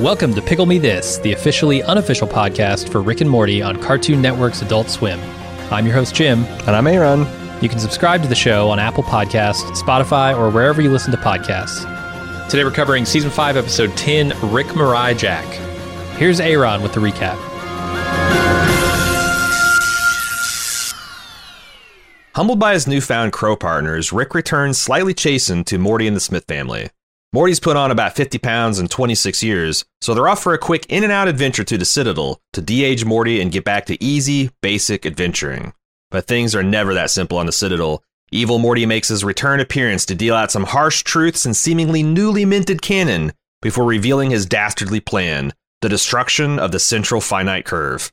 Welcome to Pickle Me This, the officially unofficial podcast for Rick and Morty on Cartoon Network's Adult Swim. I'm your host, Jim. And I'm Aaron. You can subscribe to the show on Apple Podcasts, Spotify, or wherever you listen to podcasts. Today we're covering Season 5, Episode 10 Rickmurai Jack. Here's Aaron with the recap. Humbled by his newfound crow partners, Rick returns slightly chastened to Morty and the Smith family. Morty's put on about 50 pounds in 26 years, so they're off for a quick in and out adventure to the Citadel to de age Morty and get back to easy, basic adventuring. But things are never that simple on the Citadel. Evil Morty makes his return appearance to deal out some harsh truths and seemingly newly minted canon before revealing his dastardly plan the destruction of the central finite curve.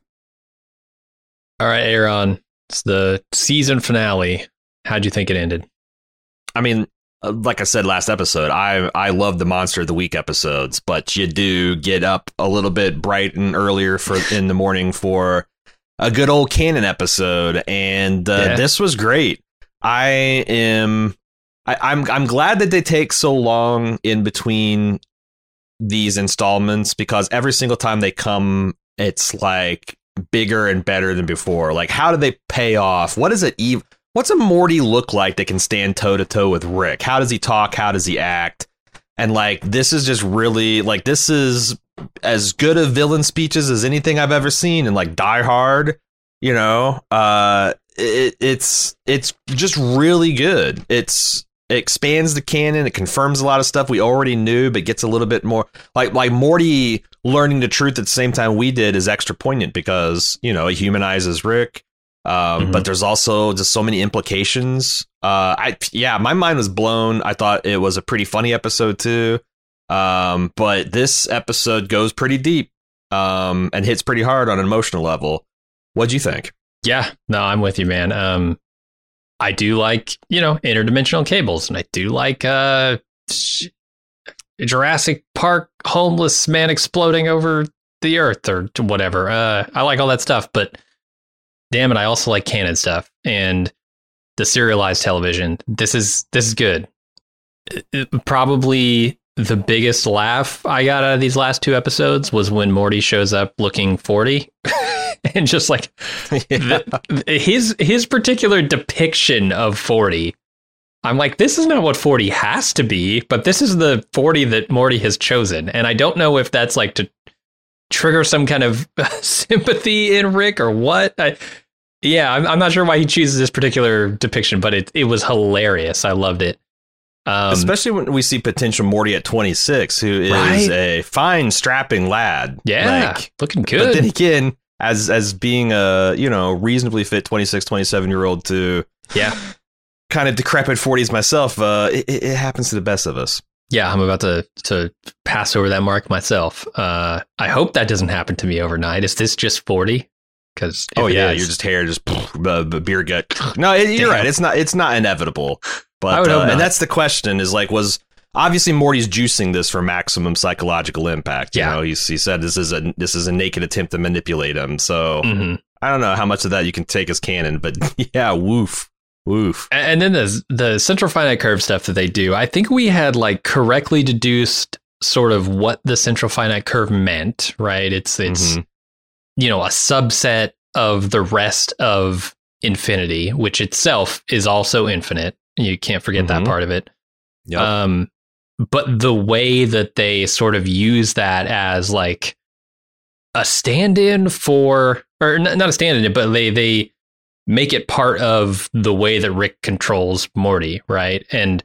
All right, Aaron, it's the season finale. How'd you think it ended? I mean, like I said last episode, I I love the monster of the week episodes, but you do get up a little bit bright and earlier for in the morning for a good old canon episode, and uh, yeah. this was great. I am I, I'm I'm glad that they take so long in between these installments because every single time they come, it's like bigger and better than before. Like, how do they pay off? What is it? Eve? What's a Morty look like that can stand toe to toe with Rick? How does he talk? How does he act? And like, this is just really like this is as good of villain speeches as anything I've ever seen. And like Die Hard, you know, uh, it, it's it's just really good. It's it expands the canon. It confirms a lot of stuff we already knew, but gets a little bit more like like Morty learning the truth at the same time we did is extra poignant because you know it humanizes Rick. Um, mm-hmm. But there's also just so many implications. Uh, I yeah, my mind was blown. I thought it was a pretty funny episode too. Um, but this episode goes pretty deep. Um, and hits pretty hard on an emotional level. What'd you think? Yeah, no, I'm with you, man. Um, I do like you know interdimensional cables, and I do like uh, Jurassic Park homeless man exploding over the Earth or whatever. Uh, I like all that stuff, but damn it, I also like canon stuff and the serialized television. This is this is good. It, probably the biggest laugh I got out of these last two episodes was when Morty shows up looking 40 and just like yeah. the, his his particular depiction of 40 I'm like this is not what 40 has to be but this is the 40 that Morty has chosen and I don't know if that's like to trigger some kind of sympathy in Rick or what I, yeah, I'm, I'm not sure why he chooses this particular depiction, but it it was hilarious. I loved it. Um, Especially when we see potential Morty at 26, who is right? a fine, strapping lad. Yeah, like, looking good. But then again, as as being a you know reasonably fit 26, 27 year old to yeah, kind of decrepit 40s myself, uh, it, it happens to the best of us. Yeah, I'm about to to pass over that mark myself. Uh, I hope that doesn't happen to me overnight. Is this just 40? Because oh yeah, is, you're just hair just uh, beer gut. No, it, you're right. It's not. It's not inevitable. But uh, and that's the question: is like was obviously Morty's juicing this for maximum psychological impact. You yeah. know, he, he said this is a this is a naked attempt to manipulate him. So mm-hmm. I don't know how much of that you can take as canon, but yeah, woof. Woof. And then the the central finite curve stuff that they do, I think we had like correctly deduced sort of what the central finite curve meant, right? It's it's mm-hmm you know, a subset of the rest of infinity, which itself is also infinite. You can't forget mm-hmm. that part of it. Yep. Um, but the way that they sort of use that as like a stand-in for, or not a stand-in, but they they make it part of the way that Rick controls Morty, right? And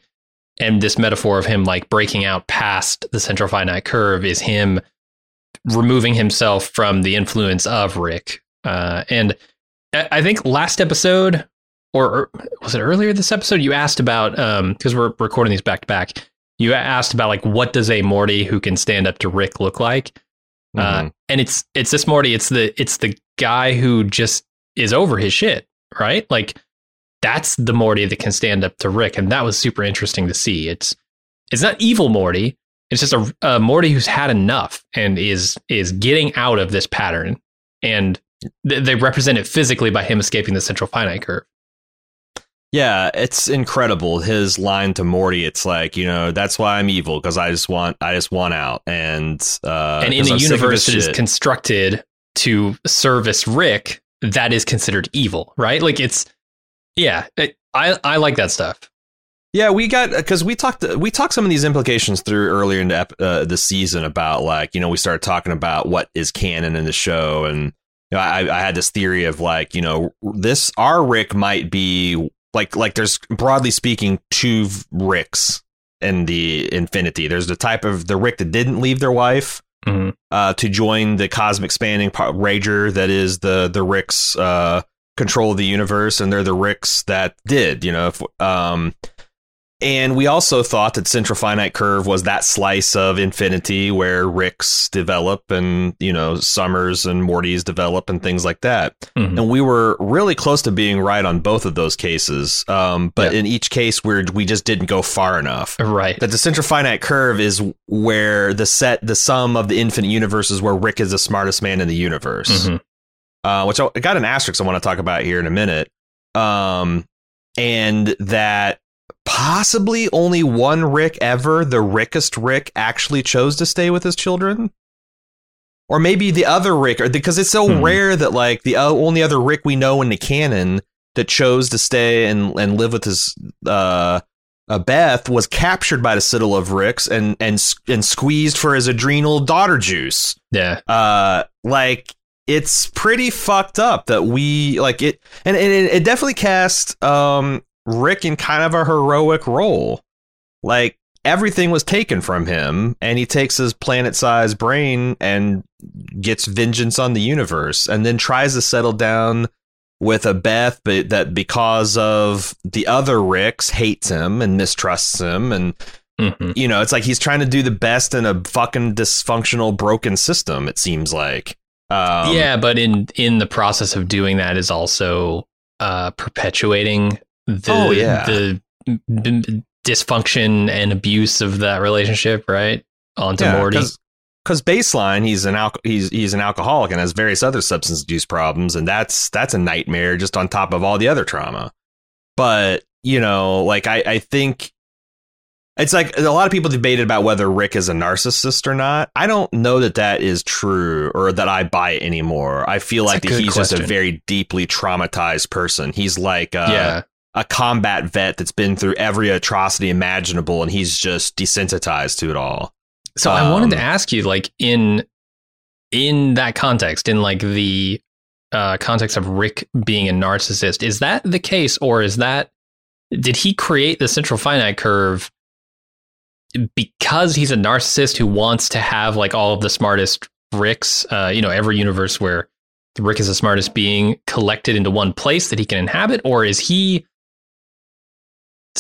and this metaphor of him like breaking out past the central finite curve is him removing himself from the influence of Rick. Uh, and I think last episode, or, was it earlier this episode, you asked about because um, we're recording these back to back. you asked about like what does a Morty who can stand up to Rick look like? Uh, Mhm. Uh, and it's it's this Morty. It's the it's the guy who just is over his shit, right? Like that's the Morty that can stand up to Rick, and that was super interesting to see. It's it's not evil Morty. It's just a, a Morty who's had enough and is is getting out of this pattern, and th- they represent it physically by him escaping the central finite curve. Yeah, it's incredible. His line to Morty, it's like, you know, that's why I'm evil because I just want, I just want out. And uh, and in I'm universe that is constructed to service Rick, that is considered evil, right? Like it's, yeah, it, I I like that stuff. Yeah, we got because we talked we talked some of these implications through earlier in the, uh, the season about like you know we started talking about what is canon in the show and you know, I, I had this theory of like you know this our Rick might be like like there's broadly speaking two Ricks in the Infinity. There's the type of the Rick that didn't leave their wife Mhm. uh, to join the cosmic spanning pa- rager that is the the Ricks uh, control of the universe, and they're the Ricks that did, you know. If, um, and we also thought that Central Finite Curve was that slice of infinity where Ricks develop and, you know, Summers and Mortys develop and things like that. Mhm. And we were really close to being right on both of those cases. Um, but Yeah. in each case, we're, we just didn't go far enough Right. that the central finite curve is where the set the sum of the infinite universes where Rick is the smartest man in the universe. Mhm. Uh, which I I got an asterisk I want to talk about here in a minute. Um, and that possibly only one Rick ever, the Rickest Rick, actually chose to stay with his children. Or maybe the other Rick, or because it's so Hmm. rare that like the only other Rick we know in the canon that chose to stay and and live with his uh, uh Beth was captured by the Citadel of Ricks and and and squeezed for his adrenal daughter juice Yeah. uh like it's pretty fucked up that we like it and, and it, it definitely cast um rick in kind of a heroic role like everything was taken from him and he takes his planet-sized brain and gets vengeance on the universe and then tries to settle down with a beth but that because of the other ricks hates him and mistrusts him and Mhm. you know, it's like he's trying to do the best in a fucking dysfunctional, broken system. It seems like. Um, yeah, but in in the process of doing that is also uh, perpetuating the Oh, yeah. the b- dysfunction and abuse of that relationship, right? Onto Morty. Because baseline, he's an al- he's he's an alcoholic and has various other substance abuse problems, and that's that's a nightmare just on top of all the other trauma. But you know, like I I think it's like a lot of people debated about whether Rick is a narcissist or not. I don't know that that is true or that I buy it anymore. I feel That's like that he's just a very deeply traumatized person. He's like uh, yeah. A combat vet that's been through every atrocity imaginable and he's just desensitized to it all. So I wanted to um, ask you, like in in that context, in like the uh, context of Rick being a narcissist, is that the case, or is that did he create the central finite curve because he's a narcissist who wants to have like all of the smartest Ricks? Uh, you know, every universe where Rick is the smartest being collected into one place that he can inhabit, or is he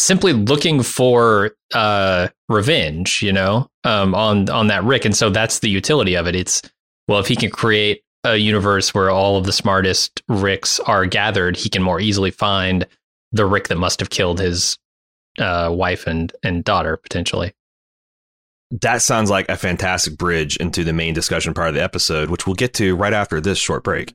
simply looking for uh revenge you know um on on that rick. And so that's the utility of it. It's well if he can create a universe where all of the smartest ricks are gathered he can more easily find the rick that must have killed his uh wife and and daughter potentially. That sounds like a fantastic bridge into the main discussion part of the episode, which we'll get to right after this short break.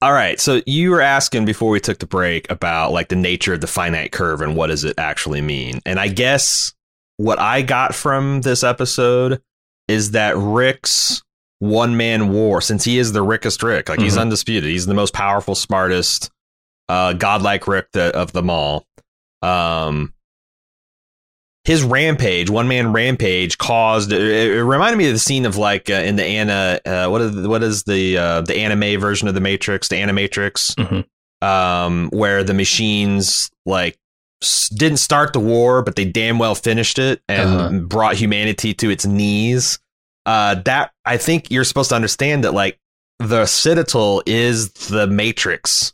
All right. So you were asking before we took the break about like the nature of the finite curve and what does it actually mean? And I guess what I got from this episode is that Rick's one man war, since he is the Rickest Rick, like he's Mhm. undisputed, he's the most powerful, smartest, uh, godlike Rick that, of them all. Um, his rampage, one man rampage, caused. It, it reminded me of the scene of like uh, in the Anna. Uh, what is what is the uh, the anime version of the Matrix? The Animatrix, Mhm. um, where the machines like s- didn't start the war, but they damn well finished it and Uh-huh. brought humanity to its knees. Uh, that I think you're supposed to understand that like the Citadel is the Matrix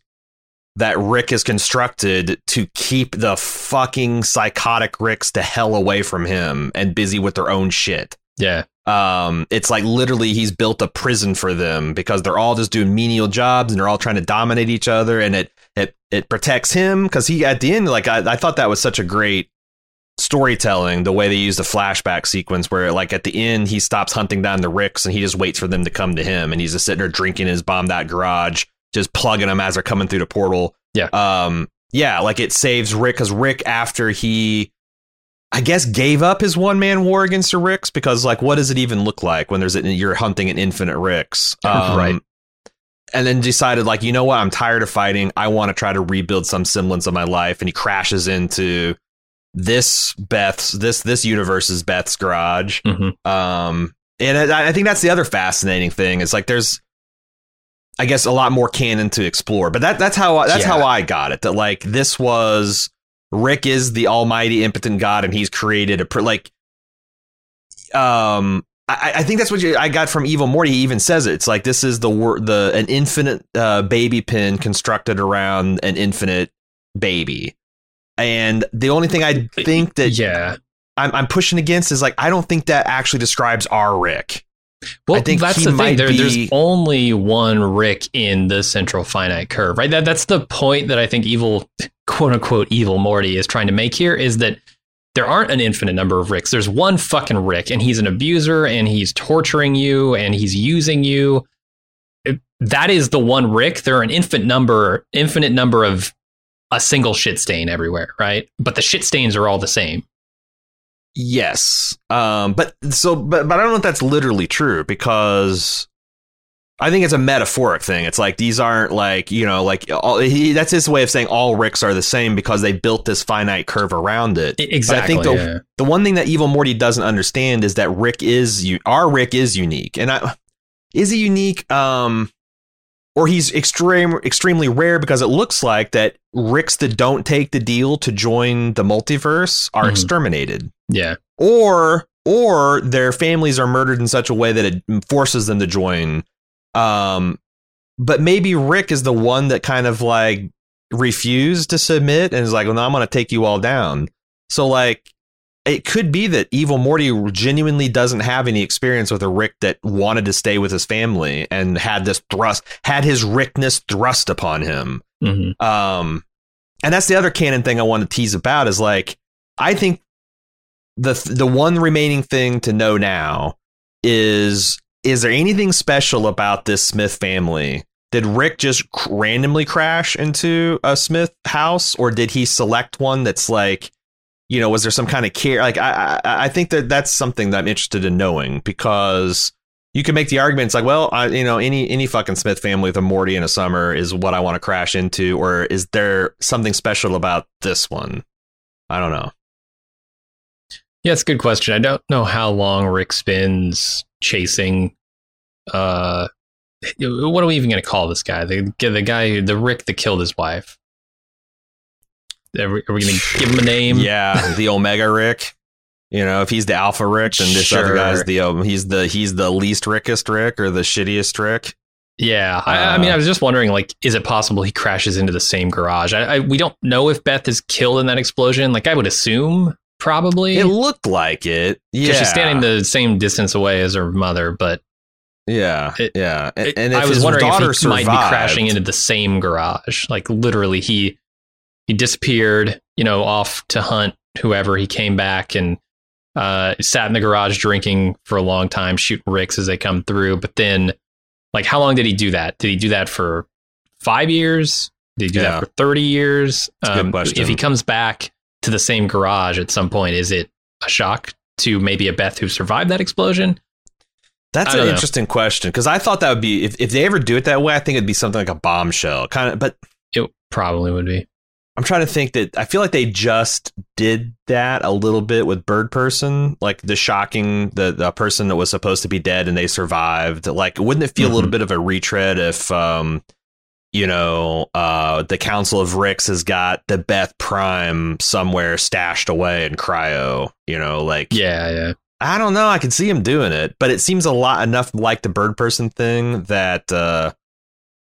that Rick has constructed to keep the fucking psychotic Ricks the hell away from him and busy with their own shit. Yeah. Um, it's like literally he's built a prison for them because they're all just doing menial jobs and they're all trying to dominate each other, and it it it protects him because he at the end like I, I thought that was such a great storytelling the way they use the flashback sequence where like at the end he stops hunting down the ricks and he just waits for them to come to him and he's just sitting there drinking his bombed out garage just plugging them as they're coming through the portal. Yeah. um yeah like it saves rick because rick after he I guess gave up his one man war against the Ricks because like what does it even look like when there's a, you're hunting an infinite Ricks? Um, Right. and then decided like you know what? I'm tired of fighting. I want to try to rebuild some semblance of my life. And he crashes into this Beth's this this universe's Beth's garage. Hmm um and I, I think that's the other fascinating thing. Is like there's I guess a lot more canon to explore but that that's how that's Yeah. how I got it that like this was Rick is the almighty impotent god and he's created a pr- like um I, I think that's what you, I got from Evil Morty. He even says it. It's like this is the wor- the an infinite uh, baby pin constructed around an infinite baby, and the only thing I think that Yeah. I'm, I'm pushing against is like I don't think that actually describes our Rick. Well, I think that's the thing. There, be- There's only one Rick in the central finite curve, right? That that's the point that I think evil, quote unquote, evil Morty is trying to make here is that there aren't an infinite number of Ricks. There's one fucking Rick, and he's an abuser, and he's torturing you, and he's using you. That is the one Rick. There are an infinite number, infinite number of a single shit stain everywhere, right? But the shit stains are all the same. Yes, um, but so but but I don't know if that's literally true because I think it's a metaphoric thing. It's like these aren't like you know like all, he, that's his way of saying all Ricks are the same because they built this finite curve around it. Exactly. But I think the yeah. the one thing that Evil Morty doesn't understand is that Rick is you our Rick is unique, and I is he unique? Um, or he's extreme extremely rare because it looks like that Ricks that don't take the deal to join the multiverse are Mhm. exterminated, yeah. or or their families are murdered in such a way that it forces them to join. Um, but maybe Rick is the one that kind of like refused to submit and is like, well, no, I'm going to take you all down. So like, it could be that evil Morty genuinely doesn't have any experience with a Rick that wanted to stay with his family and had this thrust, had his Rickness thrust upon him. Mm-hmm. Um, and that's the other canon thing I want to tease about is like, I think the the one remaining thing to know now is is there anything special about this Smith family? Did Rick just randomly crash into a Smith house, or did he select one that's like, you know, was there some kind of care? Like, I I, I think that that's something that I'm interested in knowing because you can make the argument. It's like, well, I, you know, any any fucking Smith family with a Morty in a summer is what I want to crash into, or is there something special about this one? I don't know. Yeah, it's a good question. I don't know how long Rick spends chasing. Uh, what are we even going to call this guy? The the guy, the Rick that killed his wife. Are we, we going to give him a name? Yeah, the Omega Rick. You know, if he's the Alpha Rick, then this Sure. other guy's the um, he's the he's the least rickest Rick or the shittiest Rick. Yeah, I, I mean, I was just wondering, like, is it possible he crashes into the same garage? I, I we don't know if Beth is killed in that explosion. Like, I would assume probably It looked like it. Yeah, she's standing the same distance away as her mother. But Yeah, It- yeah. And, it- and I was his wondering daughter if he might be crashing into the same garage. Like, literally, he he disappeared, you know, off to hunt whoever. He came back and uh, sat in the garage drinking for a long time, shooting ricks as they come through. But then, like, how long did he do that? Did he do that for five years? Did he do Yeah. that for thirty years? Um, a good question. If he comes back to the same garage at some point, is it a shock to maybe a Beth who survived that explosion? That's an know. interesting question because I thought that would be if, if they ever do it that way, I think it'd be something like a bombshell kind of. But It probably would be. I'm trying to think that I feel like they just did that a little bit with Bird Person, like the shocking the the person that was supposed to be dead and they survived. Like, wouldn't it feel a little Mhm. bit of a retread if, um, you know, uh, the Council of Ricks has got the Beth Prime somewhere stashed away in cryo? You know, like Yeah, yeah. I don't know. I can see him doing it, but it seems a lot enough like the bird person thing that, uh,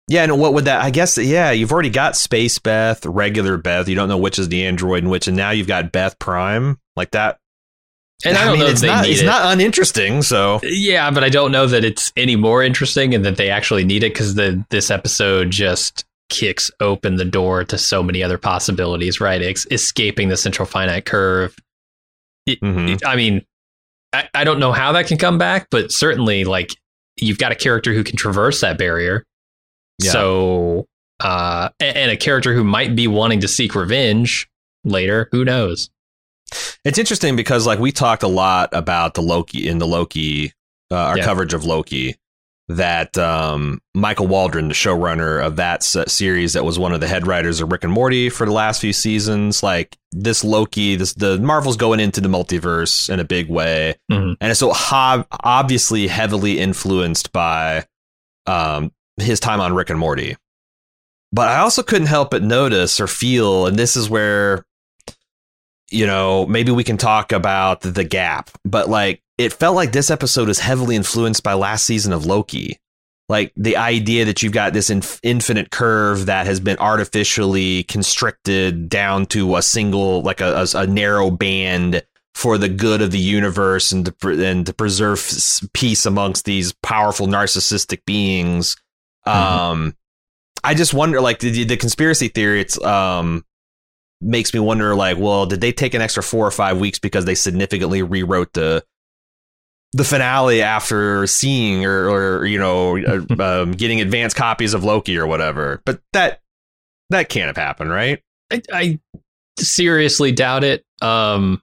yeah. And what would that? I guess, yeah. You've already got Space Beth, regular Beth. You don't know which is the android and which, and now you've got Beth Prime like that. And I don't mean, know if it's they not. It's it. not uninteresting. So Yeah, but I don't know that it's any more interesting and that they actually need it because the this episode just kicks open the door to so many other possibilities. Right, Ex- escaping the central finite curve. It- Mhm. it- I mean, I, I don't know how that can come back, but certainly, like you've got a character who can traverse that barrier. Yeah. So, uh, a- and a character who might be wanting to seek revenge later. Who knows? It's interesting because like we talked a lot about the Loki in the Loki, uh, our Yeah. coverage of Loki. That um, Michael Waldron, the showrunner of that s- series, that was one of the head writers of Rick and Morty for the last few seasons, like this Loki, this the Marvel's going into the multiverse in a big way, Mhm. and it's so ho- obviously heavily influenced by um, his time on Rick and Morty. But I also couldn't help but notice or feel, and this is where you know, maybe we can talk about the gap, but like it felt like this episode is heavily influenced by last season of Loki. Like the idea that you've got this inf- infinite curve that has been artificially constricted down to a single, like a, a, a narrow band for the good of the universe and to, pre- and to preserve peace amongst these powerful narcissistic beings. Um, I just wonder, like the, the conspiracy theory, it's um, makes me wonder like well did they take an extra four or five weeks because they significantly rewrote the the finale after seeing or, or you know uh, um, getting advanced copies of loki or whatever but that that can't have happened right I, I seriously doubt it. Um,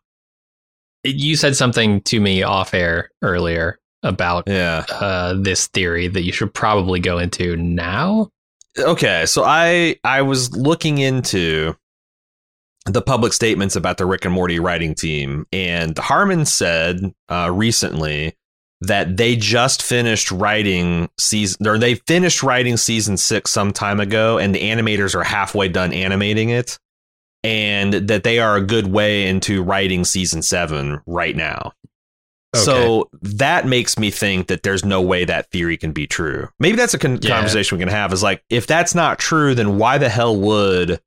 you said something to me off air earlier about yeah uh, this theory that you should probably go into now. okay so i i was looking into the public statements about the rick and morty writing team and harmon said uh, recently that they just finished writing season or they finished writing season six some time ago and the animators are halfway done animating it and that they are a good way into writing season seven right now Okay. So that makes me think that there's no way that theory can be true. Maybe that's a con- Yeah. conversation we can have. Is like, if that's not true, then why the hell would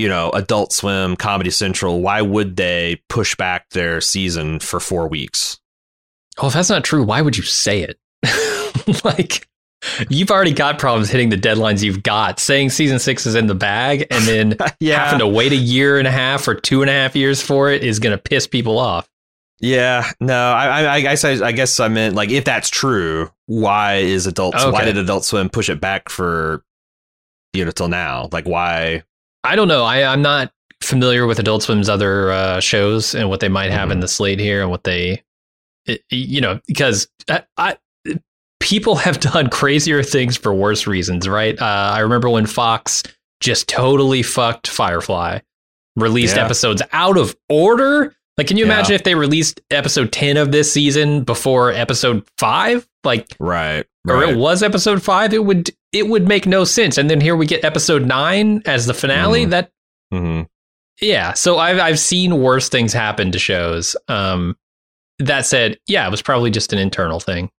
you know Adult Swim, Comedy Central? Why would they push back their season for four weeks? Well, if that's not true, why would you say it? like, you've already got problems hitting the deadlines you've got. Saying season six is in the bag and then having to wait a year and a half or two and a half years for it is going to piss people off. Yeah, no, I, I, I guess I, I guess I meant like if that's true, why is Adult Why did Adult Swim push it back for you know till now? Like why? I don't know. I, I'm not familiar with Adult Swim's other uh, shows and what they might have Mhm. in the slate here and what they, it, you know, because I, I, people have done crazier things for worse reasons, right? Uh, I remember when Fox just totally fucked Firefly, released Yeah. episodes out of order. Like, can you Yeah. imagine if they released episode 10 of this season before episode five? Like, Right, or it was episode five, it would it would make no sense. And then here we get episode nine as the finale. Mhm. That hmm yeah. So I've I've seen worse things happen to shows. Um, that said, yeah, it was probably just an internal thing.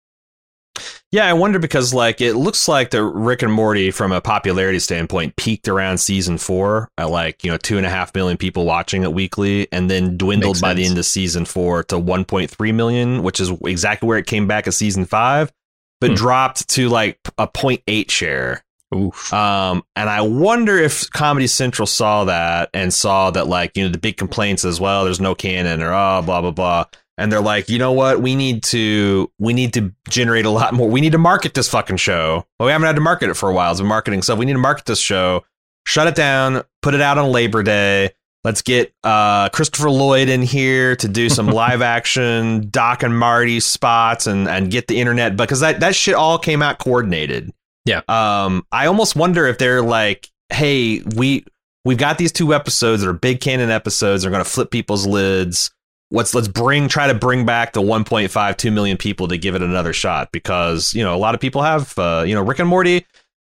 Yeah, I wonder because like it looks like the Rick and Morty from a popularity standpoint peaked around season four at like you know two and a half million people watching it weekly, and then dwindled Makes by the end of season four to 1.3 million, which is exactly where it came back at season five, but Hmm. dropped to like a 0.8 share. Oof. Um, and I wonder if Comedy Central saw that and saw that, like, you know, the big complaints as well, there's no canon or oh, blah, blah, blah. And they're like, you know what? We need to, we need to generate a lot more. We need to market this fucking show. Well, we haven't had to market it for a while. It's been marketing stuff. We need to market this show, shut it down, put it out on Labor Day. Let's get uh, Christopher Lloyd in here to do some live action Doc and Marty spots and, and get the internet because that, that shit all came out coordinated Yeah. um i almost wonder if they're like hey we we've got these two episodes that are big canon episodes they're going to flip people's lids let's let's bring try to bring back the 1.5 2 million people to give it another shot because you know a lot of people have uh, you know rick and morty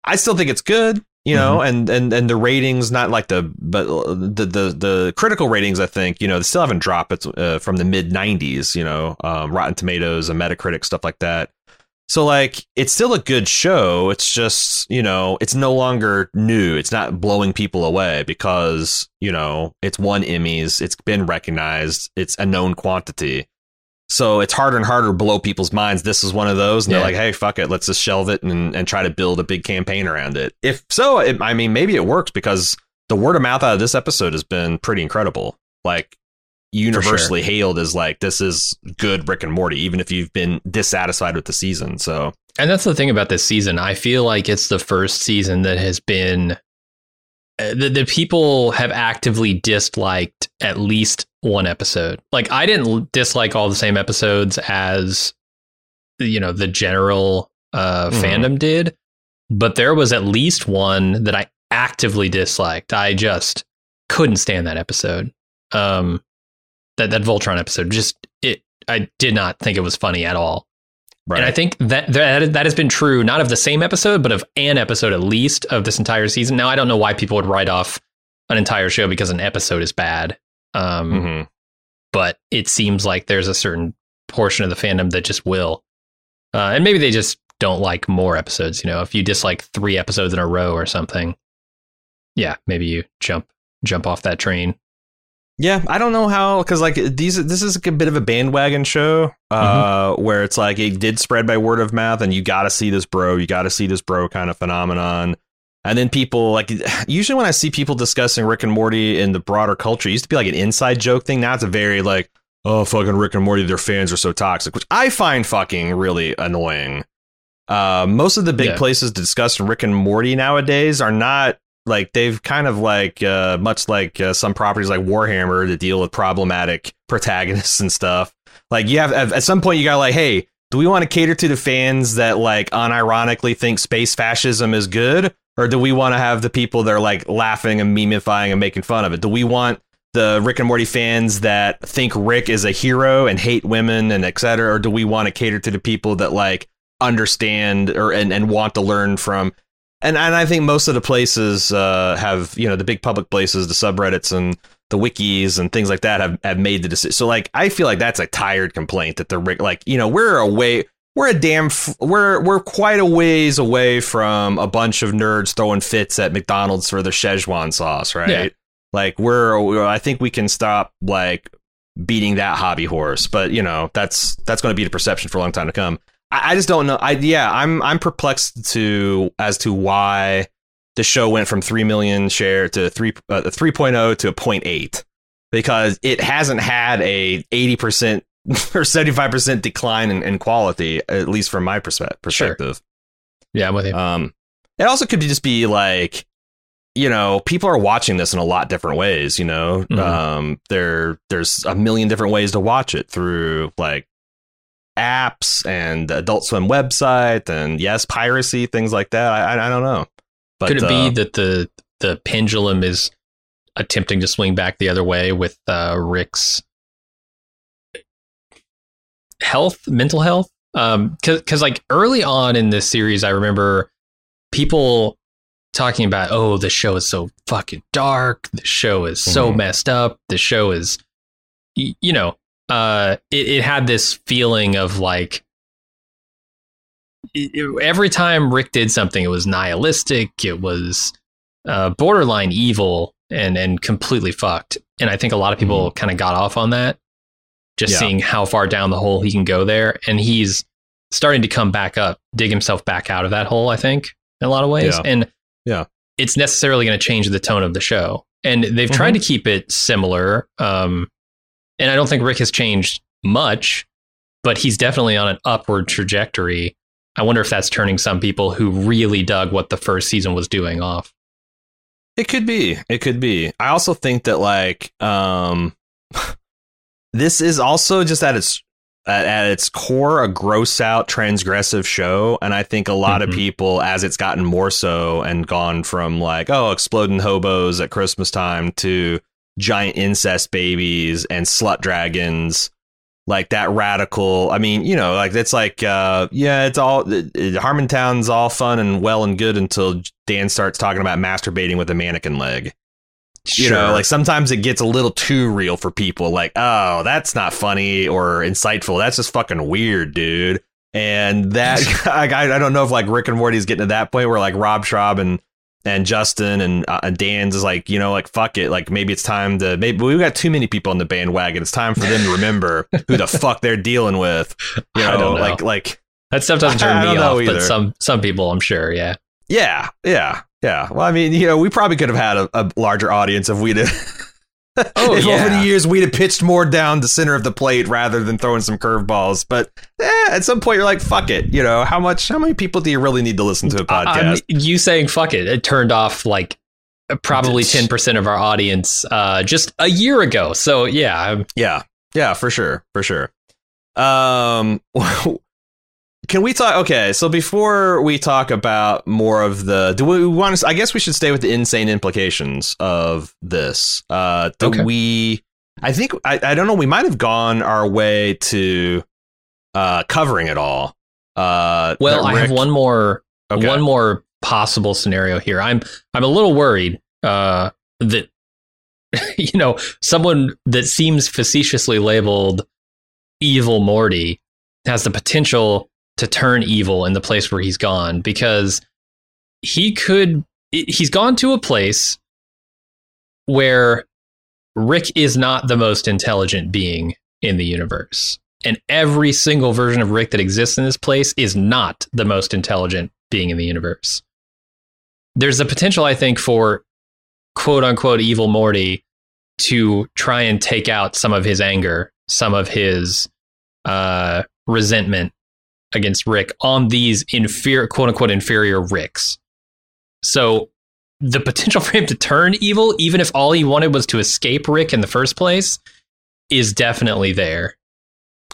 i still think it's good you know and and and the ratings not like the but uh, the the the critical ratings i think you know they still haven't dropped it's uh, from the mid 90s you know um, rotten tomatoes and metacritic stuff like that so like it's still a good show. It's just, you know, it's no longer new. It's not blowing people away because, you know, it's won Emmys, it's been recognized, it's a known quantity. So it's harder and harder to blow people's minds. This is one of those, and Yeah. they're like, "Hey, fuck it, let's just shelve it and, and try to build a big campaign around it." If so, it, I mean, maybe it works because the word of mouth out of this episode has been pretty incredible. Like universally hailed as like this is good Rick and Morty, even if you've been dissatisfied with the season. So And that's the thing about this season. I feel like it's the first season that has been uh, the, the people have actively disliked at least one episode. Like I didn't dislike all the same episodes as you know the general uh, Mhm. fandom did, but there was at least one that I actively disliked. I just couldn't stand that episode. Um, that that Voltron episode just it. I did not think it was funny at all. And I think that, that that has been true, not of the same episode, but of an episode at least of this entire season. Now, I don't know why people would write off an entire show because an episode is bad. Um, Mhm. But it seems like there's a certain portion of the fandom that just will. Uh, and maybe they just don't like more episodes. You know, if you dislike three episodes in a row or something, yeah, maybe you jump jump off that train. Yeah, I don't know how because like these this is a bit of a bandwagon show uh where it's like it did spread by word of mouth and you got to see this bro, you got to see this bro kind of phenomenon. And then people like usually when I see people discussing Rick and Morty in the broader culture, it used to be like an inside joke thing. Now it's a very like, oh fucking Rick and Morty, their fans are so toxic, which I find fucking really annoying. Uh, most of the big Yeah. places to discuss Rick and Morty nowadays are not like they've kind of like uh, much like uh, some properties like Warhammer that deal with problematic protagonists and stuff. Like you have at some point you got like, hey, do we want to cater to the fans that like unironically think space fascism is good, or do we want to have the people that are like laughing and memifying and making fun of it? Do we want the Rick and Morty fans that think Rick is a hero and hate women and et cetera, or do we want to cater to the people that like understand or and, and want to learn from and and I think most of the places uh, have you know the big public places, the subreddits and the wikis and things like that have, have made the decision. So like I feel like that's a tired complaint that they're like you know we're away we're a damn f- we're we're quite a ways away from a bunch of nerds throwing fits at McDonald's for their Szechuan sauce, right? Yeah. Like we're, we're I think we can stop like beating that hobby horse, but you know that's that's going to be the perception for a long time to come. I, I just don't know. I yeah, I'm I'm perplexed to as to why the show went from 3 million share to 3 uh, 3.0 to a 0.8 because it hasn't had a 80% or 75% decline in, in quality at least from my perspe- perspective. Yeah, I'm with you. Um it also could just be like you know, people are watching this in a lot different ways, you know. Mhm. Um there there's a million different ways to watch it through like apps and Adult Swim website and yes, piracy, things like that. I I, don't know. But Could it be uh, that the the pendulum is attempting to swing back the other way with uh, Rick's health, mental health? Um, because like early on in this series, I remember people talking about, oh, the show is so fucking dark. The show is so Mhm. messed up. The show is, you know, uh, it, it had this feeling of like it- every time Rick did something, it was nihilistic. It was uh, borderline evil and and completely fucked. And I think a lot of people kind of got off on that, just Yeah. seeing how far down the hole he can go there. And he's starting to come back up, dig himself back out of that hole. I think in a lot of ways, Yeah. and Yeah. it's necessarily going to change the tone of the show. And they've tried to keep it similar. Um, and I don't think Rick has changed much, but he's definitely on an upward trajectory. I wonder if that's turning some people who really dug what the first season was doing off. It could be. It could be. I also think that like um this is also just at its at, at its core a gross out transgressive show and I think a lot Mhm. of people as it's gotten more so and gone from like oh exploding hobos at Christmas time to giant incest babies and slut dragons like that radical i mean you know like it's like uh yeah it's all it, it- harmontown's all fun and well and good until dan starts talking about masturbating with a mannequin leg. You know like sometimes it gets a little too real for people like oh that's not funny or insightful. That's just fucking weird dude. And that I, I don't know if like rick and morty's getting to that point where like rob schrab and and justin and, uh, and dan's is like you know like fuck it like maybe it's time to maybe we've got too many people on the bandwagon it's time for them to remember who the fuck they're dealing with you know, I don't know. like like that stuff doesn't I turn don't me off, either. but some some people, I'm sure, yeah. Yeah, yeah, yeah. Well, I mean, you know, we probably could have had a, a larger audience if we'd. Oh, if over the years we'd have pitched more down the center of the plate rather than throwing some curveballs. But eh, at some point, you're like, "Fuck it," you know. How much? How many people do you really need to listen to a podcast? you saying fuck it, it turned off like probably 10% of our audience uh, just a year ago. So yeah, Yeah, yeah, for sure, for sure. Um, can we talk? Okay, so before we talk about more of the, do we want to? I guess we should stay with the insane implications of this. Uh, do Okay. we? I think I, I don't know. We might have gone our way to uh covering it all. Uh, well, that I have one more Okay. one more possible scenario here. I'm I'm a little worried uh, that you know someone that seems facetiously labeled evil Morty has the potential to turn evil in the place where he's gone because he could he's gone to a place where Rick is not the most intelligent being in the universe. And every single version of Rick that exists in this place is not the most intelligent being in the universe. There's a potential, I think, for quote unquote evil Morty to try and take out some of his anger, some of his uh, resentment against Rick on these inferior, quote unquote, inferior Ricks. So the potential for him to turn evil, even if all he wanted was to escape Rick in the first place, is definitely there.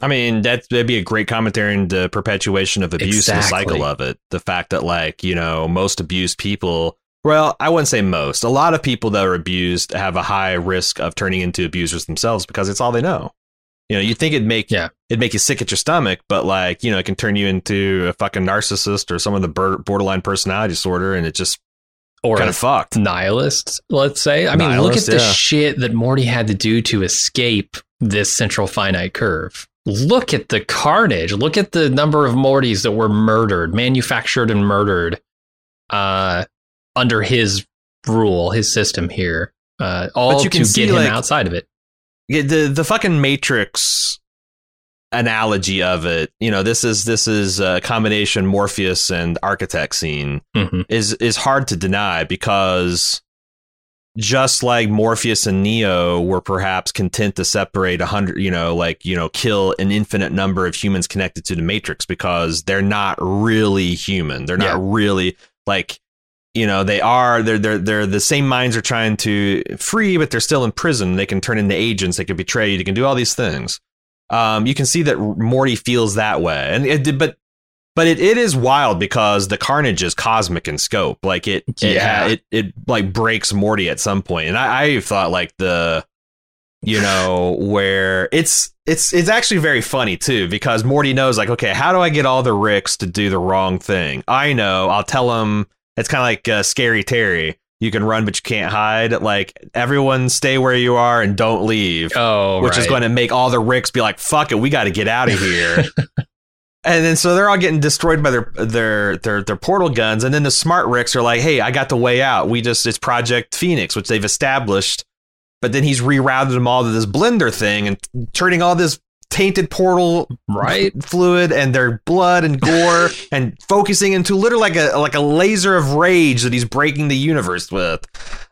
I mean, that, that'd be a great commentary on the perpetuation of abuse and the cycle of it. The fact that, like, you know, most abused people, well, I wouldn't say most, a lot of people that are abused have a high risk of turning into abusers themselves because it's all they know. You know, you think it'd make Yeah. it'd make you sick at your stomach, but like, you know, it can turn you into a fucking narcissist or some of the borderline personality disorder, and it just or kind of fucked. nihilist, let's say. I mean, look at the yeah. shit that Morty had to do to escape this central finite curve. Look at the carnage. Look at the number of Mortys that were murdered, manufactured and murdered uh, under his rule, his system here. Uh, all you to can see, get him like- outside of it. Yeah, the the fucking Matrix analogy of it. You know, this is this is a combination Morpheus and architect scene Mhm. is is hard to deny because just like Morpheus and Neo were perhaps content to separate a hundred, you know, like you know, kill an infinite number of humans connected to the Matrix because they're not really human. They're not Yeah. really like you know they are they're they're they're the same minds are trying to free but they're still in prison. They can turn into agents. They can betray you. They can do all these things. Um you can see that morty feels that way. And it but but it, it is wild because the carnage is cosmic in scope. Like it it, Yeah. it it like breaks morty at some point. And i i thought like the you know where it's it's it's actually very funny too because morty knows like okay how do i get all the ricks to do the wrong thing? I know. I'll tell them it's kind of like uh, scary terry. You can run but you can't hide. Like everyone stay where you are and don't leave. Oh, which is going to make all the ricks be like fuck it we got to get out of here. And then so they're all getting destroyed by their their their their portal guns and then the smart ricks are like hey i got the way out. We just it's project phoenix which they've established. But then he's rerouted them all to this blender thing and turning all this tainted portal right. fluid and their blood and gore and focusing into literally like a like a laser of rage that he's breaking the universe with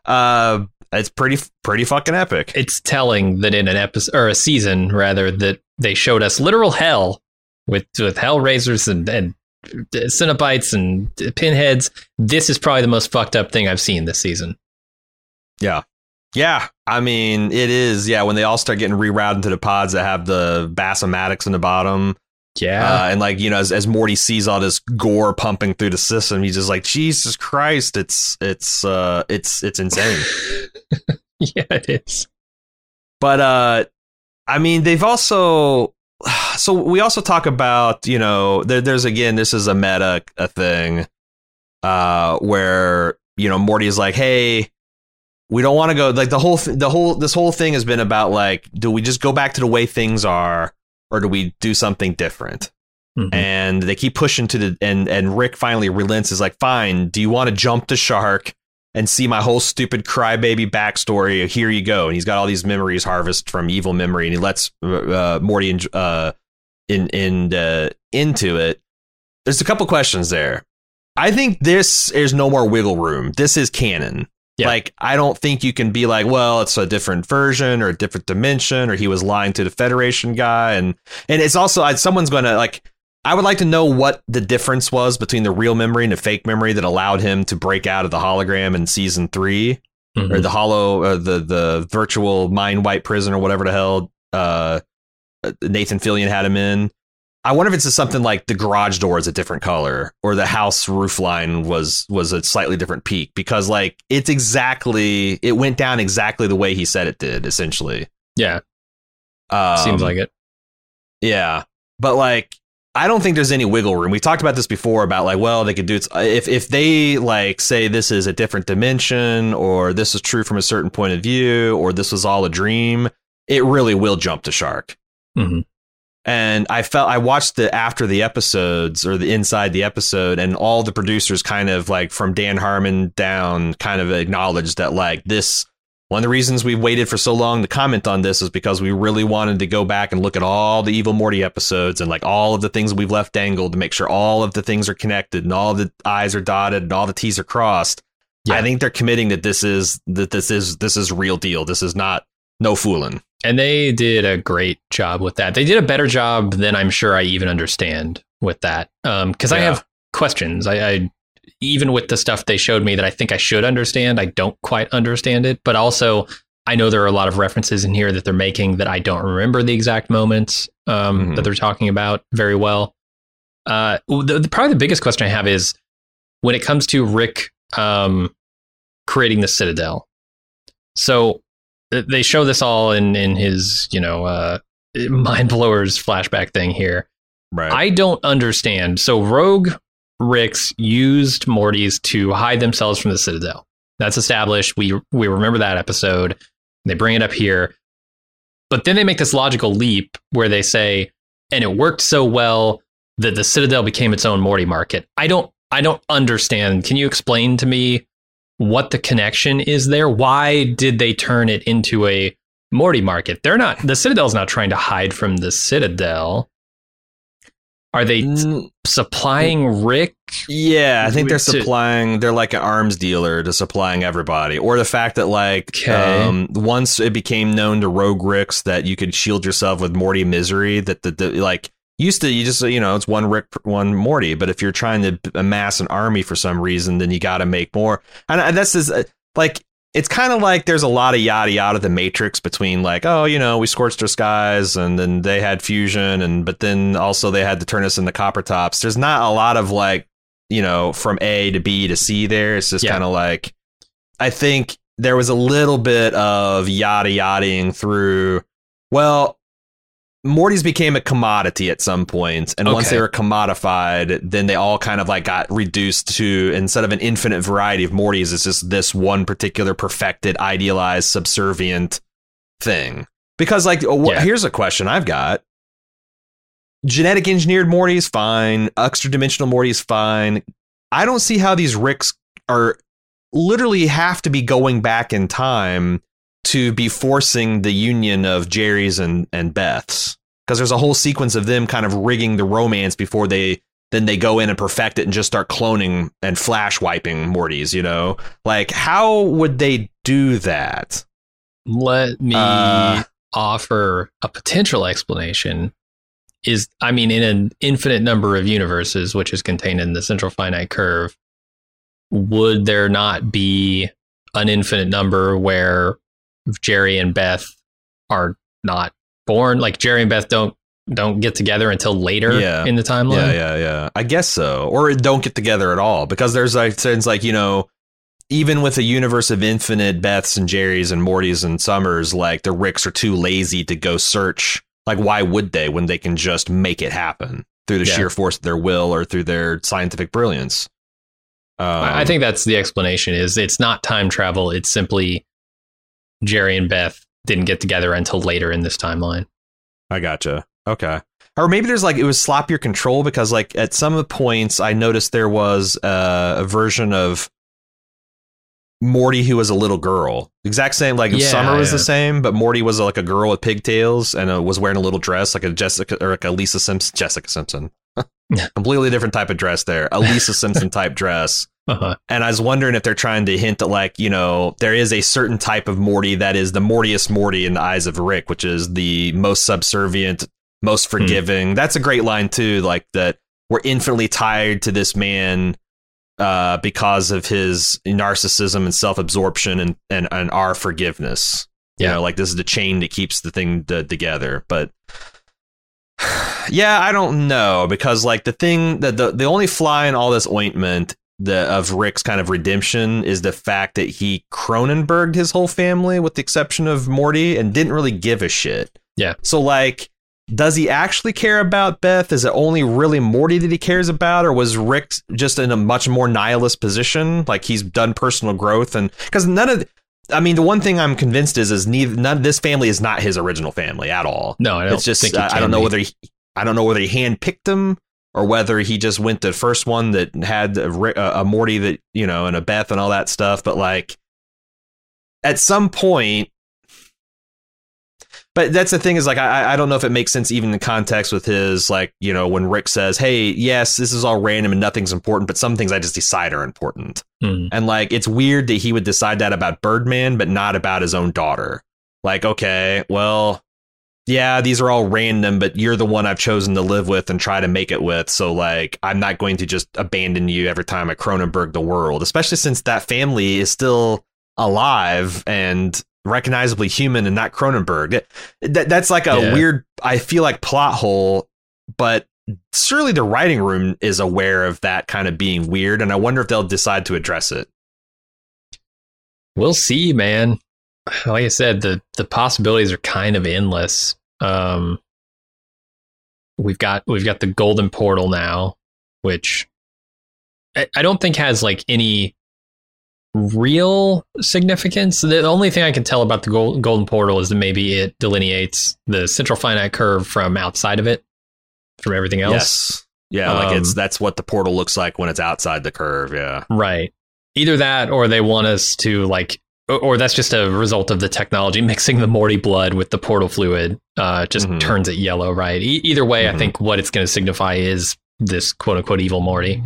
uh it's pretty pretty fucking epic It's telling that in an episode or a season rather that they showed us literal hell with with hellraisers and and Cenobites and pinheads. This is probably the most fucked up thing I've seen this season. Yeah. Yeah. I mean, it is. Yeah. When they all start getting rerouted to the pods that have the Bass-O-Matics in the bottom. Yeah. Uh, and like, you know, as, as Morty sees all this gore pumping through the system, he's just like, Jesus Christ, it's, it's, uh, it's, it's insane. yeah, it is. but, uh, I mean, they've also, so we also talk about, you know, there, there's again, this is a meta a thing, uh, where, you know, Morty is like, hey, we don't want to go like the whole th- the whole this whole thing has been about like do we just go back to the way things are or do we do something different? Mhm. and they keep pushing to the and and Rick finally relents is like fine do you want to jump the shark and see my whole stupid crybaby backstory? Here you go. And he's got all these memories harvested from evil memory and he lets uh, Morty in, uh in in uh, into it. There's a couple questions there. I think this is no more wiggle room. This is canon Yeah. like I don't think you can be like, well, it's a different version or a different dimension, or he was lying to the Federation guy, and and it's also I- someone's going to like. I would like to know what the difference was between the real memory and the fake memory that allowed him to break out of the hologram in season 3 Mhm. or the hollow, uh, the the virtual mind wipe prison or whatever the hell uh, Nathan Fillion had him in. I wonder if it's just something like the garage door is a different color or the house roof line was was a slightly different peak because like it's exactly it went down exactly the way he said it did essentially. yeah, Um, seems like it. yeah, but like I don't think there's any wiggle room. We talked about this before about like, well, they could do it if if they like say this is a different dimension or this is true from a certain point of view or this was all a dream. It really will jump to shark. Mhm. And I felt I watched the after the episodes or the inside the episode, and all the producers kind of like from Dan Harmon down kind of acknowledged that like this one of the reasons we waited for so long to comment on this is because we really wanted to go back and look at all the Evil Morty episodes and like all of the things we've left dangled to make sure all of the things are connected and all the I's are dotted and all the T's are crossed. Yeah. I think they're committing that this is that this is this is real deal. This is not no fooling. And they did a great job with that. They did a better job than I'm sure I even understand with that. Because I Yeah. have questions. I, I even with the stuff they showed me that I think I should understand, I don't quite understand it. But also, I know there are a lot of references in here that they're making that I don't remember the exact moments um, Mhm. that they're talking about very well. Uh, the, the, probably the biggest question I have is when it comes to Rick um, creating the Citadel. So they show this all in in his you know uh, mind blowers flashback thing here. Right. I don't understand. So Rogue Ricks used Morty's to hide themselves from the Citadel. That's established. We we remember that episode. They bring it up here. But then they make this logical leap where they say, and it worked so well that the Citadel became its own Morty market. I don't I don't understand. Can you explain to me what the connection is there? Why did they turn it into a Morty market? They're not the Citadel's not trying to hide from the Citadel. Are they t- supplying Rick? Yeah, I think they're to- supplying. They're like an arms dealer to supplying everybody, or the fact that like Okay. um, once it became known to Rogue Ricks that you could shield yourself with Morty misery. That the, the like used to you just you know it's one Rick one Morty, but if you're trying to amass an army for some reason, then you got to make more. And, and that's just, uh, like it's kind of like there's a lot of yada yada the matrix between like oh you know we scorched our skies and then they had fusion and but then also they had to turn us into copper tops there's not a lot of like you know from a to b to c there it's just Yeah. kind of like i think there was a little bit of yada yadaing through well Morty's became a commodity at some point, and once they were commodified, then they all kind of like got reduced to instead of an infinite variety of Mortys, it's just this one particular perfected, idealized, subservient thing. Because like, uh, wh- Yeah. here's a question I've got: genetic engineered Morty is fine, extra dimensional Morty is fine. I don't see how these Ricks are literally have to be going back in time to be forcing the union of Jerry's and, and Beth's. Because there's a whole sequence of them kind of rigging the romance before they then they go in and perfect it and just start cloning and flash wiping Morty's, you know? Like, how would they do that? Let me Uh, offer a potential explanation. Is I mean, in an infinite number of universes, which is contained in the central finite curve, would there not be an infinite number where Jerry and Beth are not born? Like Jerry and Beth don't don't get together until later Yeah. in the timeline. Yeah, yeah, yeah. I guess so. Or don't get together at all because there's like things like, you know, even with a universe of infinite Beths and Jerry's and Morty's and Summers, like the Ricks are too lazy to go search. Like, why would they when they can just make it happen through the Yeah. sheer force of their will or through their scientific brilliance? Um, I I think that's the explanation. Is it's not time travel. It's simply Jerry and Beth didn't get together until later in this timeline. I gotcha. Okay. Or maybe there's like it was sloppier control because like at some points I noticed there was uh, a version of Morty who was a little girl. Exact same like Yeah, Summer was yeah. the same, but Morty was like a girl with pigtails and uh, was wearing a little dress like a Jessica or like a Lisa Simpson Jessica Simpson. Completely different type of dress there. A Lisa Simpson type dress. Uh-huh. And I was wondering if they're trying to hint at like, you know, there is a certain type of Morty that is the Mortiest Morty in the eyes of Rick, which is the most subservient, most forgiving. That's a great line too, like that we're infinitely tied to this man uh, because of his narcissism and self-absorption and, and, and our forgiveness. You Yeah. know, like this is the chain that keeps the thing together. But yeah, I don't know because like the thing that the, the only fly in all this ointment the of Rick's kind of redemption is the fact that he Cronenberged his whole family with the exception of Morty and didn't really give a shit. Yeah. So like does he actually care about Beth? Is it only really Morty that he cares about, or was Rick just in a much more nihilist position? Like he's done personal growth, and because none of, I mean, the one thing I'm convinced is is neither none this family is not his original family at all. No, I don't it's just I, I don't know be. whether he, I don't know whether he handpicked them or whether he just went the first one that had a, a, a Morty that you know and a Beth and all that stuff. But like at some point. But that's the thing is like I I don't know if it makes sense even in context with his like you know when Rick says hey yes this is all random and nothing's important but some things I just decide are important Hmm. and like it's weird that he would decide that about Birdman but not about his own daughter like okay well yeah these are all random but you're the one I've chosen to live with and try to make it with so like I'm not going to just abandon you every time I Cronenberg the world especially since that family is still alive and recognizably human and not Cronenberg. That, that- that's like a Yeah. weird, I feel like plot hole, but surely the writing room is aware of that kind of being weird. And I wonder if they'll decide to address it. We'll see, man. Like I said, the the possibilities are kind of endless. Um, we've got we've got the golden portal now, which I don't think has like any real significance. The only thing I can tell about the gold, golden portal is that maybe it delineates the central finite curve from outside of it, from everything else. Yes. Yeah, um, like it's um, that's what the portal looks like when it's outside the curve. Yeah. Right. Either that, or they want us to like, or that's just a result of the technology mixing the Morty blood with the portal fluid. Uh, just mm-hmm. turns it yellow. Right. E- either way, mm-hmm. I think what it's going to signify is this quote unquote evil Morty.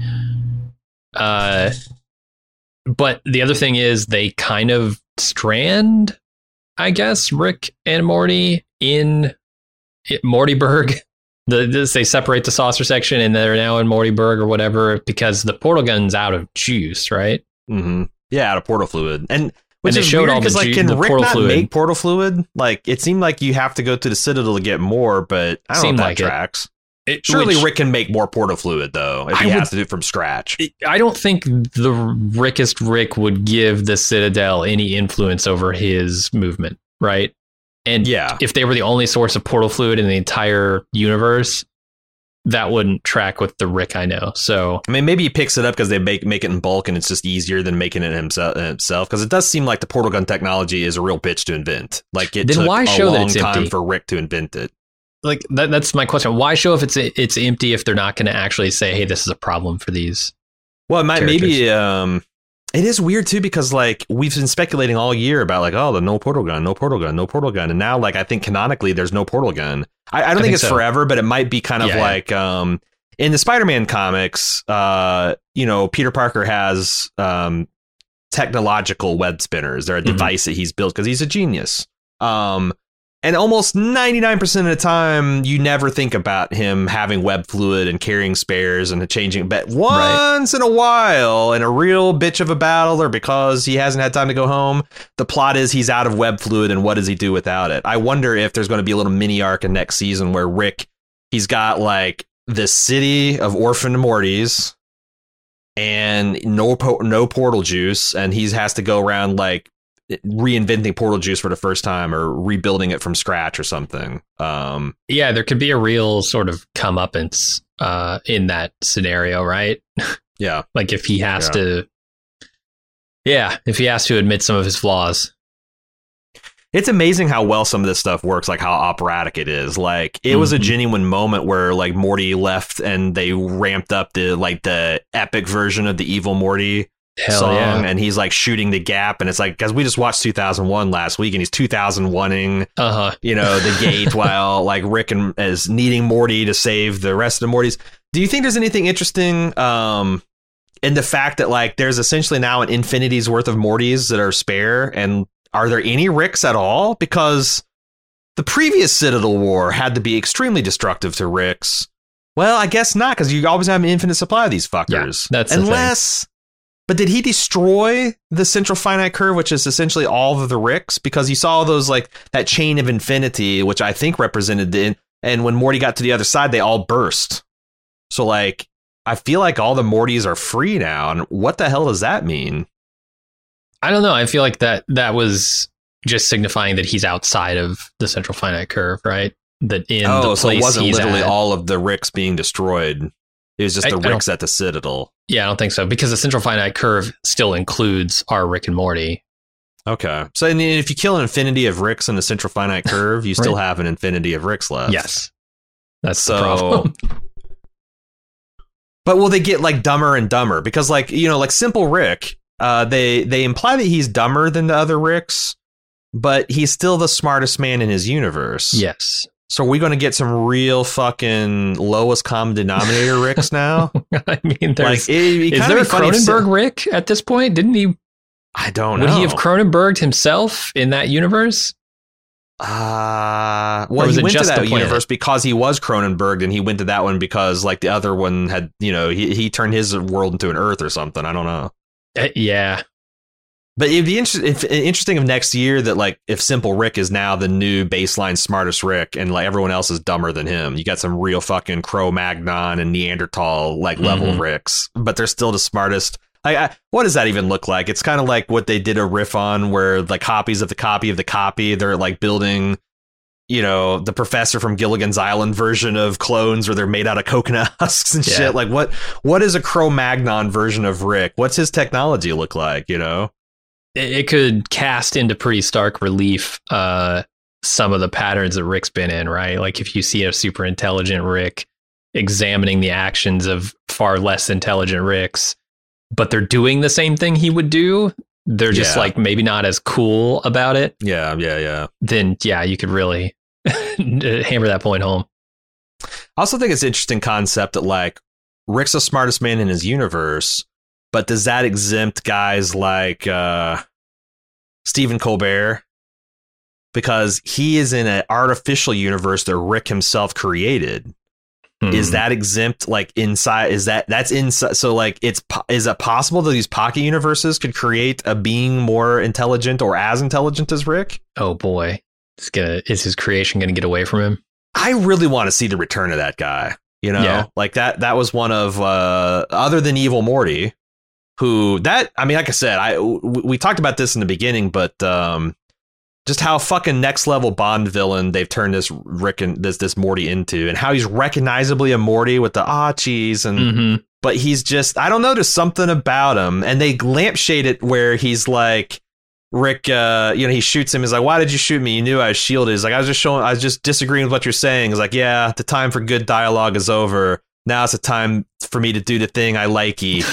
Uh, but the other thing is they kind of strand, I guess, Rick and Morty in Mortyburg. The, this, they separate the saucer section and they're now in Mortyburg or whatever because the portal gun's out of juice, right? Mm-hmm. Yeah, out of portal fluid. And which and is weird because like, can Rick not fluid. make portal fluid? Like, it seemed like you have to go to the Citadel to get more, but I don't Seemed know if that like tracks. It. It, Surely which, Rick can make more portal fluid though if he would, has to do it from scratch. I don't think the Rickest Rick would give the Citadel any influence over his movement, right? And yeah, if they were the only source of portal fluid in the entire universe, that wouldn't track with the Rick I know. So I mean, maybe he picks it up because they make make it in bulk and it's just easier than making it himself. Himself, because it does seem like the portal gun technology is a real bitch to invent. Like it then took why show a long time empty? for Rick to invent it like that, that's my question. Why show if it's it's empty if they're not going to actually say, "Hey, this is a problem for these"? Well, it might maybe um, it is weird too because like we've been speculating all year about like oh the no portal gun, no portal gun, no portal gun, and now like I think canonically there's no portal gun. I, I don't I think, think, it's so. forever, but it might be kind of yeah, like yeah. um in the Spider-Man comics, uh, you know, Peter Parker has um technological web spinners. They're a mm-hmm. device that he's built because he's a genius. Um, and almost 99% of the time you never think about him having web fluid and carrying spares and changing but once right. in a while in a real bitch of a battle or because he hasn't had time to go home the plot is he's out of web fluid and what does he do without it i wonder if there's going to be a little mini arc in next season where rick he's got like the city of orphan mortys and no po- no portal juice and he has to go around like reinventing portal juice for the first time or rebuilding it from scratch or something um, yeah there could be a real sort of comeuppance uh, in that scenario right yeah like if he has yeah. to yeah if he has to admit some of his flaws it's amazing how well some of this stuff works like how operatic it is like it mm-hmm. was a mm-hmm. genuine moment where like morty left and they ramped up the like the epic version of the evil morty Hell song yeah. and he's like shooting the gap and it's like because we just watched 2001 last week and he's 2001ing uh-huh. you know the gate while like rick and is needing morty to save the rest of the mortys. Do you think there's anything interesting um in the fact that like there's essentially now an infinity's worth of mortys that are spare and are there any ricks at all? Because the previous citadel war had to be extremely destructive to ricks. Well i guess not because you always have an infinite supply of these fuckers. yeah, that's unless but did he destroy the central finite curve, which is essentially all of the Ricks? Because you saw those like that chain of infinity, which I think represented the. And when Morty got to the other side, they all burst. So like, I feel like all the Mortys are free now, and what the hell does that mean? I don't know. I feel like that that was just signifying that he's outside of the central finite curve, right? That in oh, the place so it wasn't literally at, all of the Ricks being destroyed. It was just I, the Ricks at the Citadel. Yeah, I don't think so because the central finite curve still includes our Rick and Morty. Okay, so if you kill an infinity of Ricks in the central finite curve, you right. still have an infinity of Ricks left. Yes, that's so, the problem. but will they get like dumber and dumber? Because like you know, like simple Rick, uh, they they imply that he's dumber than the other Ricks, but he's still the smartest man in his universe. Yes. So are we going to get some real fucking lowest common denominator Ricks now? I mean, there's, like, it, it is there a Cronenberg Rick at this point? Didn't he? I don't know. Would he have Cronenberged himself in that universe? Uh, well, he went to that universe because he was Cronenberg, and he went to that one because like the other one had, you know, he he turned his world into an Earth or something. I don't know. Uh, yeah, but it'd be inter- if, interesting of next year that like if Simple Rick is now the new baseline smartest Rick and like everyone else is dumber than him. You got some real fucking Cro-Magnon and Neanderthal like level mm-hmm. Ricks, but they're still the smartest. I, I, what does that even look like? It's kind of like what they did a riff on, where like copies of the copy of the copy. They're like building, you know, the professor from Gilligan's Island version of clones where they're made out of coconut husks and Yeah. shit. Like what what is a Cro-Magnon version of Rick? What's his technology look like, you know? It, could cast into pretty stark relief uh, some of the patterns that Rick's been in, right? Like if you see a super intelligent Rick examining the actions of far less intelligent Ricks, but they're doing the same thing he would do, they're just Yeah. like maybe not as cool about it, Yeah, yeah, yeah. then yeah, you could really hammer that point home. I also think it's an interesting concept that like Rick's the smartest man in his universe, but does that exempt guys like uh Stephen Colbert? Because he is in an artificial universe that Rick himself created. Is Hmm. that exempt like inside is that that's inside so like it's is it possible that these pocket universes could create a being more intelligent or as intelligent as Rick? oh boy, it's gonna is his creation gonna get away from him? I really want to see the return of that guy. You know, Yeah. like that. That was one of uh, other than Evil Morty, who that I mean, like I said, I w- we talked about this in the beginning, but um, just how fucking next level Bond villain they've turned this Rick and this this Morty into, and how he's recognizably a Morty with the ah cheese and hmm but he's just I don't know, there's something about him. And they lampshade it where he's like Rick, uh, you know, he shoots him. He's like, "Why did you shoot me? You knew I was shielded." He's like, "I was just showing. I was just disagreeing with what you're saying." He's like, "Yeah, the time for good dialogue is over. Now it's the time for me to do the thing I likey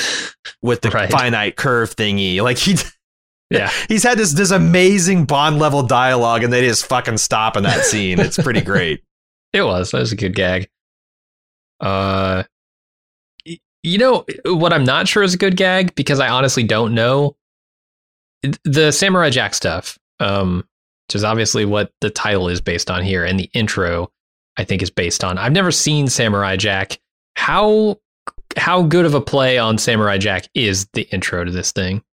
with the Right. finite curve thingy." Like he, Yeah. he's had this this amazing Bond level dialogue, and they just fucking stop in that scene. It's pretty great. It was. That was a good gag. Uh, you know what? I'm not sure is a good gag because I honestly don't know the Samurai Jack stuff. Um, which is obviously what the title is based on here, and the intro I think is based on. I've never seen Samurai Jack. How how good of a play on Samurai Jack is the intro to this thing?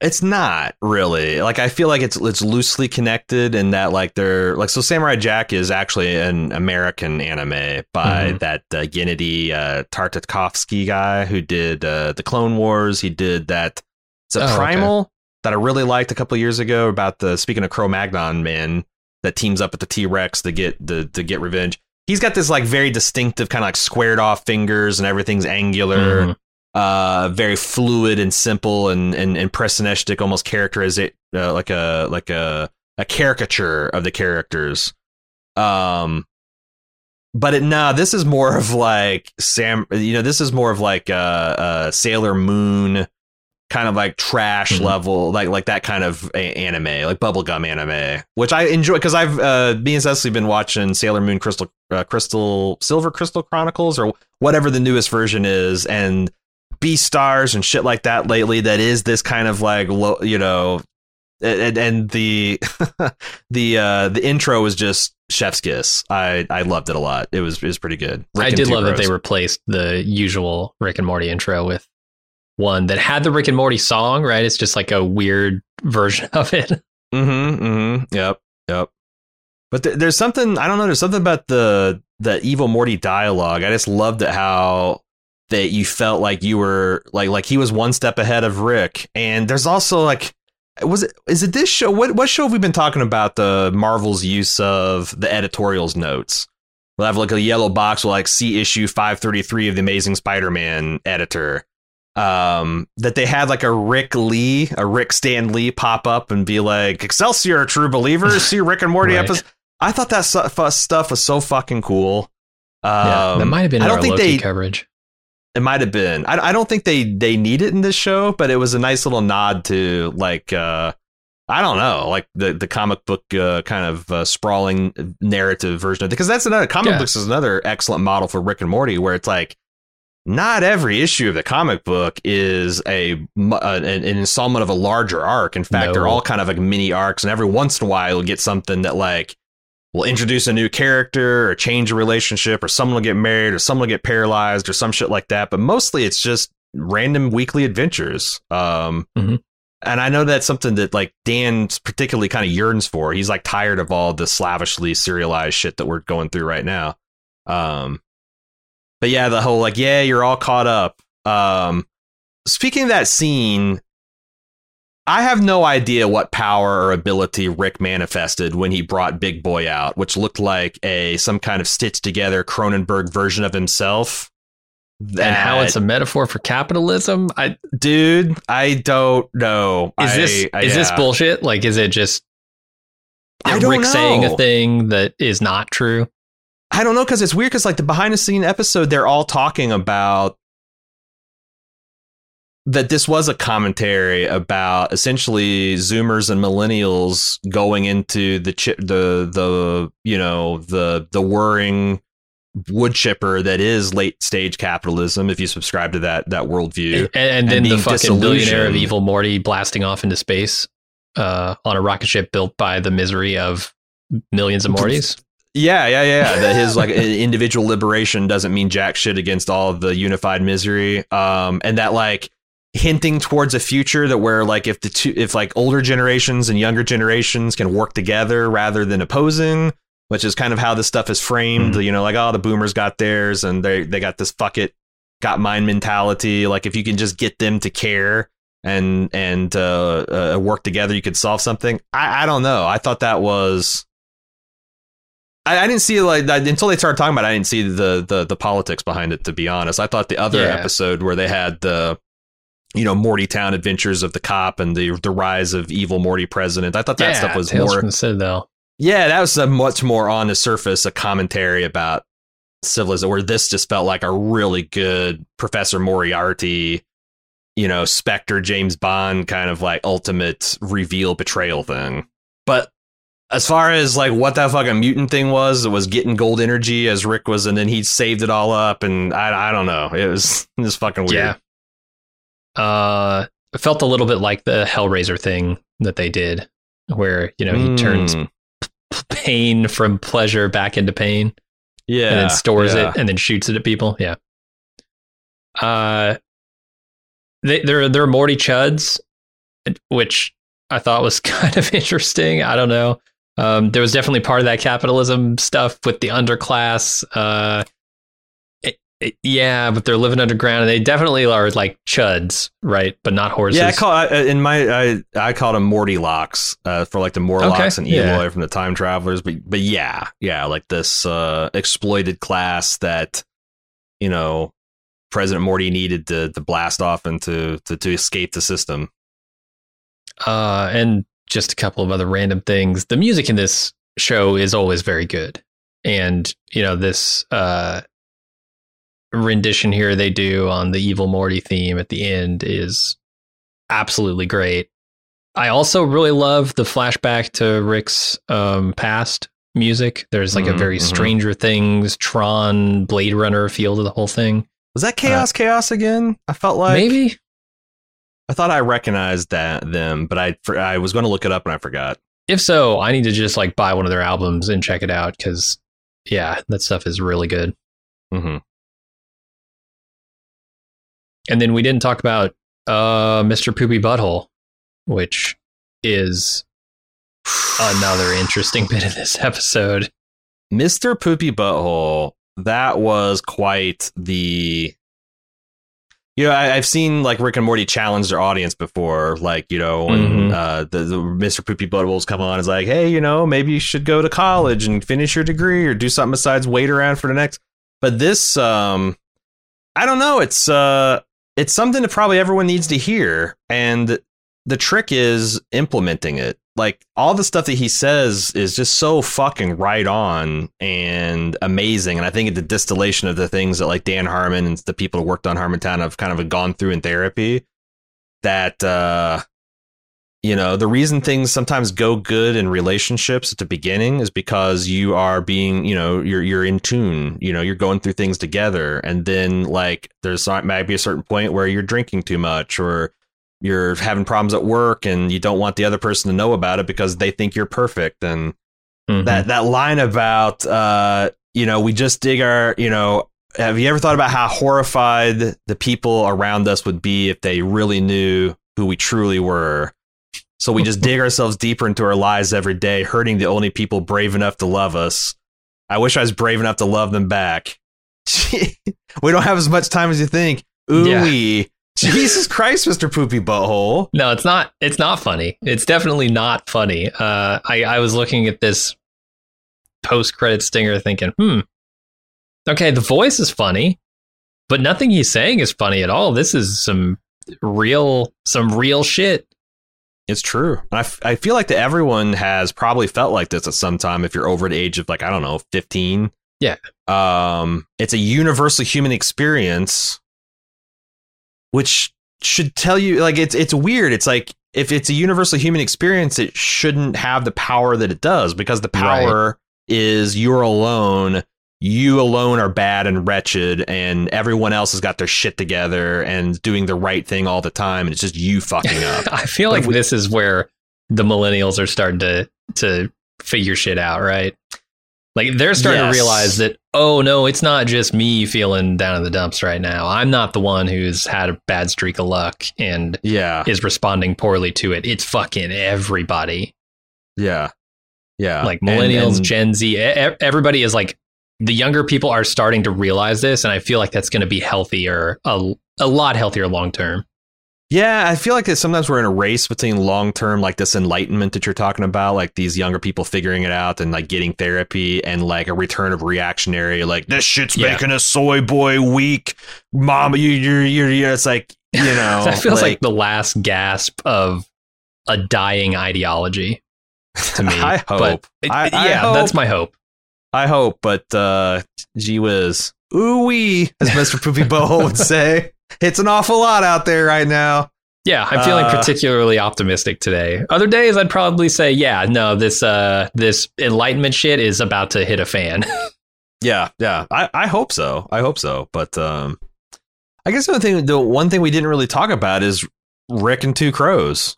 It's not really like I feel like it's it's loosely connected in that like they're like so Samurai Jack is actually an American anime by Mhm. that uh, Gennady uh, Tartakovsky guy who did uh, the Clone Wars. He did that. It's a Oh, okay. Primal that I really liked a couple of years ago about the speaking of Cro-Magnon man that teams up with the T Rex to get the to get revenge. He's got this like very distinctive kind of like squared off fingers and everything's angular Mhm. uh very fluid and simple and and impressionistic almost characterize uh, like a like a a caricature of the characters um but it nah this is more of like sam you know this is more of like uh uh sailor moon kind of like trash Mhm. level like like that kind of a- anime like bubblegum anime which i enjoy because i've uh me and cecily been watching sailor moon crystal uh, crystal silver crystal chronicles or whatever the newest version is and Beastars and shit like that lately. That is this kind of like low, you know, and, and the the uh the intro was just chef's kiss. I I loved it a lot. It was it was pretty good. Rick I did love that they replaced the usual Rick and Morty intro with one that had the Rick and Morty song, right? It's just like a weird version of it. Mm-hmm. Mm-hmm. Yep. Yep. But th- there's something I don't know. There's something about the the evil Morty dialogue. I just loved it how that you felt like you were like like he was one step ahead of Rick. And there's also like was it is it this show? What what show have we been talking about? The Marvel's use of the editorials notes. We'll have like a yellow box with like see issue 533 of the Amazing Spider-Man editor um that they had like a Rick Lee, a Rick Stan Lee pop up and be like, Excelsior, true believers, see Rick and Morty Right. episode. I thought that stuff was so fucking cool. Um, yeah, that might have been I don't think Loki they. coverage. It might have been. I, I don't think they they need it in this show, but it was a nice little nod to like uh I don't know, like the the comic book uh, kind of uh, sprawling narrative version of it. Because that's another comic Yeah. books is another excellent model for Rick and Morty, where it's like not every issue of the comic book is a uh, an, an installment of a larger arc. In fact, No. they're all kind of like mini arcs, and every once in a while you'll get something that like will introduce a new character or change a relationship, or someone will get married, or someone will get paralyzed, or some shit like that. But mostly it's just random weekly adventures. Um, Mhm. And I know that's something that like Dan particularly kind of yearns for. He's like tired of all the slavishly serialized shit that we're going through right now. Um, but yeah, the whole like, yeah, you're all caught up. Um, speaking of that scene, I have no idea what power or ability Rick manifested when he brought Big Boy out, which looked like a some kind of stitched together Cronenberg version of himself. That, and how it's a metaphor for capitalism. I, dude, I don't know. Is I, this I, is yeah. this bullshit? Like, is it just I don't Rick know. saying a thing that is not true? I don't know because it's weird because like the behind the scene episode, they're all talking about that this was a commentary about essentially Zoomers and millennials going into the chip the the you know the the whirring wood chipper that is late stage capitalism if you subscribe to that that worldview And, and then And the being fucking billionaire of evil Morty blasting off into space uh, on a rocket ship built by the misery of millions of Mortys. Yeah, yeah, yeah. That his like individual liberation doesn't mean jack shit against all of the unified misery. Um, and that like hinting towards a future that where like if the two if like older generations and younger generations can work together rather than opposing, which is kind of how this stuff is framed. You know, like oh the boomers got theirs and they they got this fuck it got mine mentality. Like if you can just get them to care and and uh, uh, work together, you could solve something. I, I don't know. I thought that was. I, I didn't see like that until they started talking about. it, I didn't see the the the politics behind it. To be honest, I thought the other Yeah. episode where they had the, you know, Morty Town adventures of the cop and the the rise of evil Morty president. I thought that stuff was Tales more. from the Citadel. Yeah, that was a much more on the surface a commentary about civilization. Where this just felt like a really good Professor Moriarty, you know, Spectre James Bond kind of like ultimate reveal betrayal thing. But as far as like what that fucking mutant thing was, it was getting gold energy as Rick was, and then he saved it all up, and I I don't know, it was it was fucking weird. Yeah. Uh, it felt a little bit like the Hellraiser thing that they did, where you know he turns Mm, pain from pleasure back into pain. yeah, and then stores yeah. it and then shoots it at people. Yeah. Uh, they, they're they're Morty Chuds, which I thought was kind of interesting. I don't know. Um, there was definitely part of that capitalism stuff with the underclass. Uh, it- it- yeah, but they're living underground, and they definitely are like chuds, right? But not horses. Yeah, I call I, in my I I called them Morty locks uh, for like the Morlocks Okay, and yeah. From the Time Travelers, but but yeah, yeah, like this uh, exploited class that you know President Morty needed to to blast off and to to, to escape the system. uh, and just a couple of other random things. The music in this show is always very good, and you know this uh, rendition here they do on the Evil Morty theme at the end is absolutely great. I also really love the flashback to Rick's um, past music. There's like a Mhm, very mhm. Stranger Things, Tron, Blade Runner feel to the whole thing. Was that Chaos Chaos again? I felt like Maybe I thought I recognized that them, but I for, I was going to look it up and I forgot. if so, I need to just like buy one of their albums and check it out because yeah, that stuff is really good. hmm And then we didn't talk about uh, Mr. Poopy Butthole, which is another interesting bit of this episode. Mr. Poopy Butthole, that was quite the. You know, I, I've seen like Rick and Morty challenge their audience before, like you know, when Mhm. uh, the, the Mr. Poopy Buttholes come on, is like, hey, you know, maybe you should go to college and finish your degree or do something besides wait around for the next. But this, um, I don't know, it's uh, it's something that probably everyone needs to hear, and the trick is implementing it. Like all the stuff that he says is just so fucking right on and amazing. And I think it's the distillation of the things that like Dan Harmon and the people who worked on Harmontown have kind of gone through in therapy. That uh you know, the reason things sometimes go good in relationships at the beginning is because you are being, you know, you're you're in tune, you know, you're going through things together. And then like there's might be a certain point where you're drinking too much or you're having problems at work and you don't want the other person to know about it because they think you're perfect. And Mhm. that that line about uh you know we just dig our you know have you ever thought about how horrified the people around us would be if they really knew who we truly were? So we just dig ourselves deeper into our lives every day hurting the only people brave enough to love us. I wish i was brave enough to love them back. We don't have as much time as you think. Ooh Yeah. Jesus Christ, Mr. Poopy Butthole. No, it's not. It's not funny. It's definitely not funny. Uh, I I was looking at this post credit stinger, thinking, hmm, okay, the voice is funny, but nothing he's saying is funny at all. This is some real some real shit. It's true. I, f- I feel like that everyone has probably felt like this at some time if you're over the age of like I don't know 15. Yeah. Um it's a universal human experience which should tell you like it's it's weird. It's like if it's a universal human experience it shouldn't have the power that it does because the power right. is you're alone you alone are bad and wretched and everyone else has got their shit together and doing the right thing all the time and it's just you fucking up. I feel like we, this is where the millennials are starting to to figure shit out, right? Like they're starting yes. to realize that oh no, it's not just me feeling down in the dumps right now. I'm not the one who's had a bad streak of luck and yeah. is responding poorly to it. It's fucking everybody. Yeah. Yeah. Like millennials, and, and, Gen Z, everybody is like the younger people are starting to realize this, and I feel like that's going to be healthier, a, a lot healthier long term. Yeah, I feel like sometimes we're in a race between long term, like this enlightenment that you're talking about, like these younger people figuring it out and like getting therapy, and like a return of reactionary, like this shit's yeah. making a soy boy weak, mama. You, you're, you're, you're. It's like you know, that feels like, like the last gasp of a dying ideology to me. I hope. But, I, I yeah, hope. that's my hope. I hope, but uh, gee whiz. Ooh wee, as Mr. Poopy Bowl would say. It's an awful lot out there right now. Yeah, I'm feeling uh, particularly optimistic today. Other days I'd probably say, yeah, no, this uh this enlightenment shit is about to hit a fan. yeah, yeah. I, I hope so. I hope so. But um I guess the thing the one thing we didn't really talk about is Rick and Two Crows.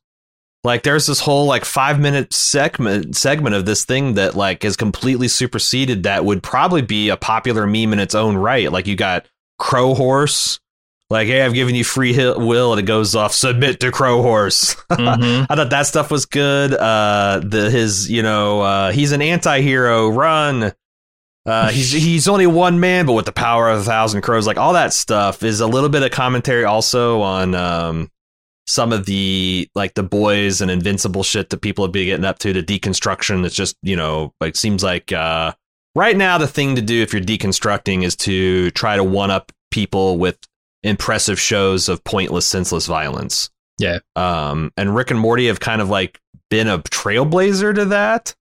Like there's this whole like five minute segment segment of this thing that like is completely superseded that would probably be a popular meme in its own right. Like you got Crow Horse, like hey, I've given you free will, and it goes off submit to Crow Horse. Mm-hmm. I thought that stuff was good. Uh, the his you know uh, he's an anti-hero. Run. Uh, he's he's only one man, but with the power of a thousand crows, like all that stuff is a little bit of commentary also on um, some of the like the boys and invincible shit that people have been getting up to the deconstruction it's just you know like seems like uh right now the thing to do if you're deconstructing is to try to one up people with impressive shows of pointless senseless violence yeah um and rick and morty have kind of like been a trailblazer to that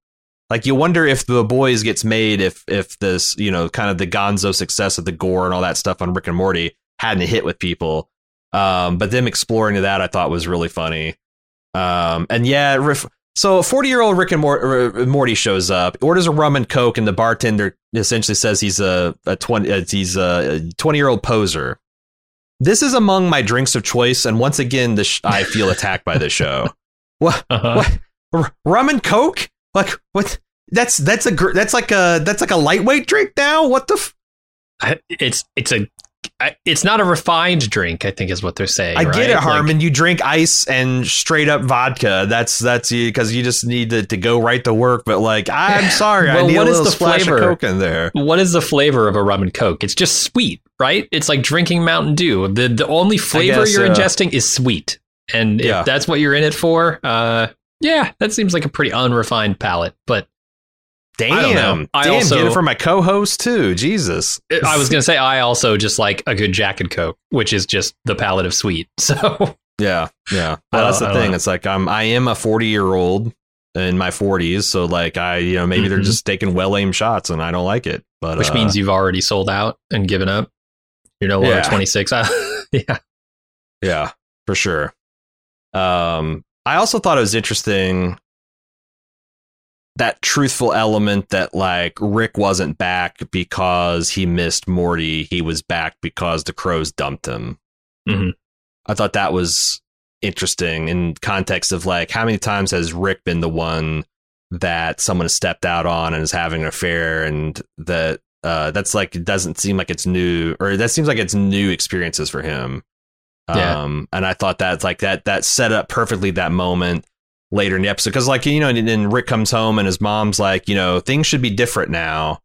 like you wonder if the boys gets made if if this you know kind of the gonzo success of the gore and all that stuff on rick and morty hadn't hit with people um, but them exploring that I thought was really funny. Um, and yeah, so a 40 year old Rick and Morty shows up, orders a rum and coke, and the bartender essentially says he's a, a 20 uh, he's a 20 year old poser. This is among my drinks of choice, and once again, sh- I feel attacked by this show. What? Uh-huh. What? rum and coke? Like what? That's that's a that's like a that's like a lightweight drink now. What the? F- it's it's a it's not a refined drink. I think is what they're saying. I right? get it, Harmon. Like, you drink ice and straight up vodka. That's that's you because you just need to, to go right to work. But like, I'm sorry, well, I need what a little is the flavor? of Coke in there. What is the flavor of a rum and Coke? It's just sweet, right? It's like drinking Mountain Dew. The the only flavor you're ingesting is sweet, and yeah. if that's what you're in it for, uh, yeah, that seems like a pretty unrefined palate. But Damn, I, I damn, also, get it for my co-host too. Jesus, I was gonna say I also just like a good Jack and Coke, which is just the palate of sweet. So yeah, yeah. Well, that's the thing. Know. It's like I'm I am a 40 year old in my 40s, so like I you know maybe mm-hmm. they're just taking well aimed shots and I don't like it. But which uh, means you've already sold out and given up. You're no longer yeah. 26. yeah, yeah, for sure. Um, I also thought it was interesting that truthful element that like Rick wasn't back because he missed Morty. He was back because the crows dumped him. Mm-hmm. I thought that was interesting in context of like how many times has Rick been the one that someone has stepped out on and is having an affair and that uh, that's like it doesn't seem like it's new or that seems like it's new experiences for him. Yeah. Um, and I thought that's like that that set up perfectly that moment later in the episode because like you know and then rick comes home and his mom's like you know things should be different now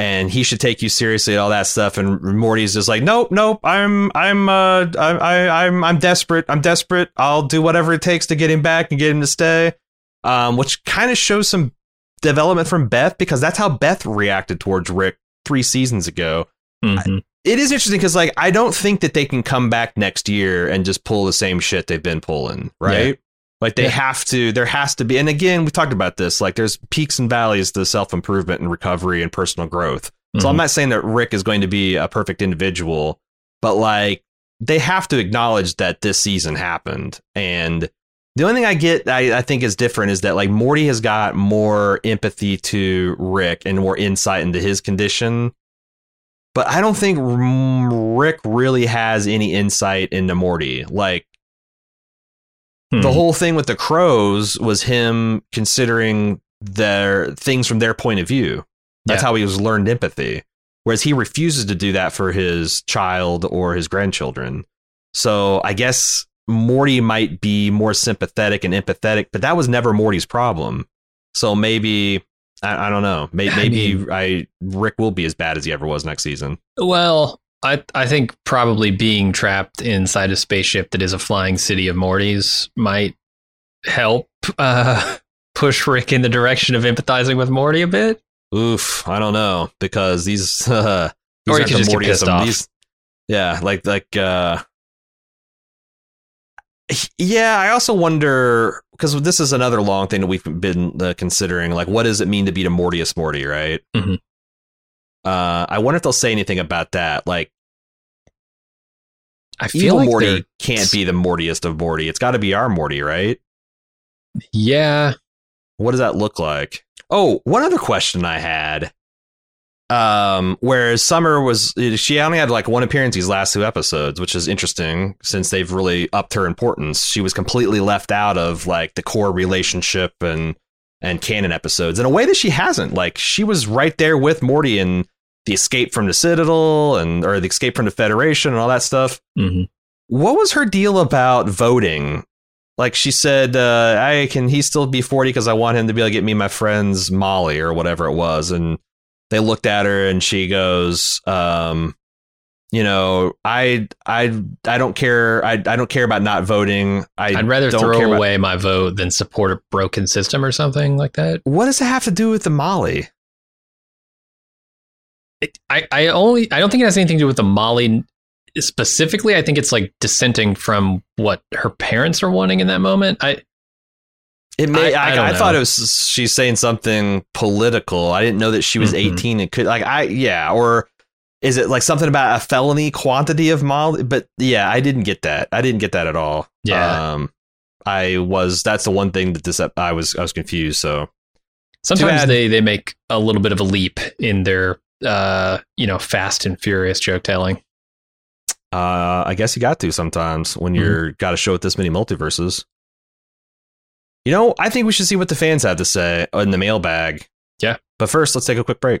and he should take you seriously and all that stuff. And Morty's just like, nope, nope, I'm, I'm, uh, I, I, I'm, I'm desperate. I'm desperate. I'll do whatever it takes to get him back and get him to stay. Um, which kind of shows some development from Beth because that's how Beth reacted towards Rick three seasons ago. Mm-hmm. It is interesting because, like, I don't think that they can come back next year and just pull the same shit they've been pulling, right? Yeah. Like they Yeah. have to, there has to be, and again, we talked about this. Like, there's peaks and valleys to self improvement and recovery and personal growth. So I'm Mhm. not saying that Rick is going to be a perfect individual, but like they have to acknowledge that this season happened. And the only thing I get, I, I think is different is that like Morty has got more empathy to Rick and more insight into his condition. But I don't think Rick really has any insight into Morty. Like Hmm. the whole thing with the crows was him considering their things from their point of view. That's Yeah. how he was learned empathy. Whereas he refuses to do that for his child or his grandchildren. So I guess Morty might be more sympathetic and empathetic, but that was never Morty's problem. So maybe I, I don't know. Maybe, I maybe mean- I Rick will be as bad as he ever was next season. Well, I I think probably being trapped inside a spaceship that is a flying city of Mortys might help uh, push Rick in the direction of empathizing with Morty a bit. Oof, I don't know because these, uh, these Or aren't the Mortyism. pissed off. These- yeah, like like uh, yeah. I also wonder because this is another long thing that we've been uh, considering. Like, what does it mean to be the Mortiest Morty? Right. Mhm. Uh, I wonder if they'll say anything about that. Like, I feel evil like Morty they're- can't be the Mortiest of Morty. It's got to be our Morty, right? Yeah, What does that look like? Oh, one other question I had. Um, whereas Summer was, she only had like one appearance these last two episodes, which is interesting since they've really upped her importance. She was completely left out of like the core relationship and and canon episodes in a way that she hasn't. Like she was right there with Morty in the escape from the Citadel and or the escape from the Federation and all that stuff hmm what was her deal about voting? Like she said, uh, I can he still be 40 because I want him to be able to get me my friend's Molly or whatever it was. And they looked at her and she goes, um, you know, I I I don't care. I I don't care about not voting. I I'd rather throw about- away my vote than support a broken system or something like that. What does it have to do with the Molly? It, I I only I don't think it has anything to do with the Molly specifically. I think it's like dissenting from what her parents are wanting in that moment. I It may, I- I, I I, thought it was she's saying something political. I didn't know that she was Mhm. 18 It could like I yeah or is it like something about a felony quantity of Molly? But yeah, I didn't get that. I didn't get that at all. Yeah. Um, I was that's the one thing that this I was I was confused. So sometimes they they make a little bit of a leap in their uh you know fast and furious joke telling. uh, I guess you got to sometimes when Mm-hmm. you're got a show with this many multiverses. You know, I think we should see what the fans have to say in the mailbag. Yeah. But first, let's take a quick break.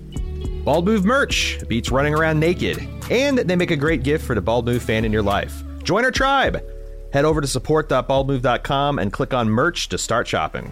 Bald Move merch beats running around naked, and they make a great gift for the Bald Move fan in your life. Join our tribe! Head over to support.baldmove.com and click on merch to start shopping.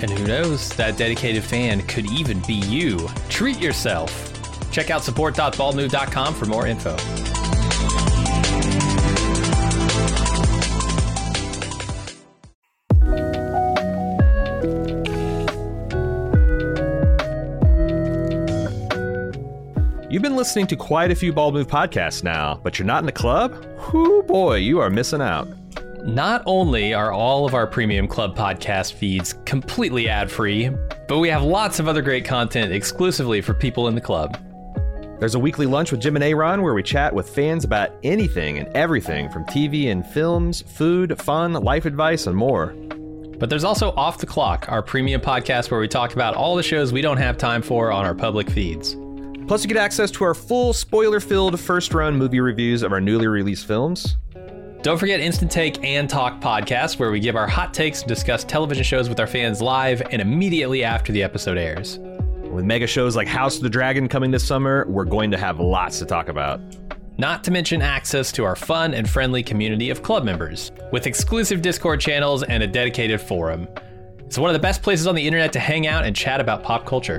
And who knows, that dedicated fan could even be you. Treat yourself. Check out support.baldmove.com for more info. You've been listening to quite a few Bald Move podcasts now, but you're not in the club? Whoo boy, you are missing out. Not only are all of our premium club podcast feeds completely ad free, but we have lots of other great content exclusively for people in the club. There's a weekly lunch with Jim and Aaron where we chat with fans about anything and everything from TV and films, food, fun, life advice, and more. But there's also Off the Clock, our premium podcast where we talk about all the shows we don't have time for on our public feeds. Plus, you get access to our full spoiler filled first run movie reviews of our newly released films. Don't forget Instant Take and Talk podcast, where we give our hot takes and discuss television shows with our fans live and immediately after the episode airs. With mega shows like House of the Dragon coming this summer, we're going to have lots to talk about. Not to mention access to our fun and friendly community of club members, with exclusive Discord channels and a dedicated forum. It's one of the best places on the internet to hang out and chat about pop culture.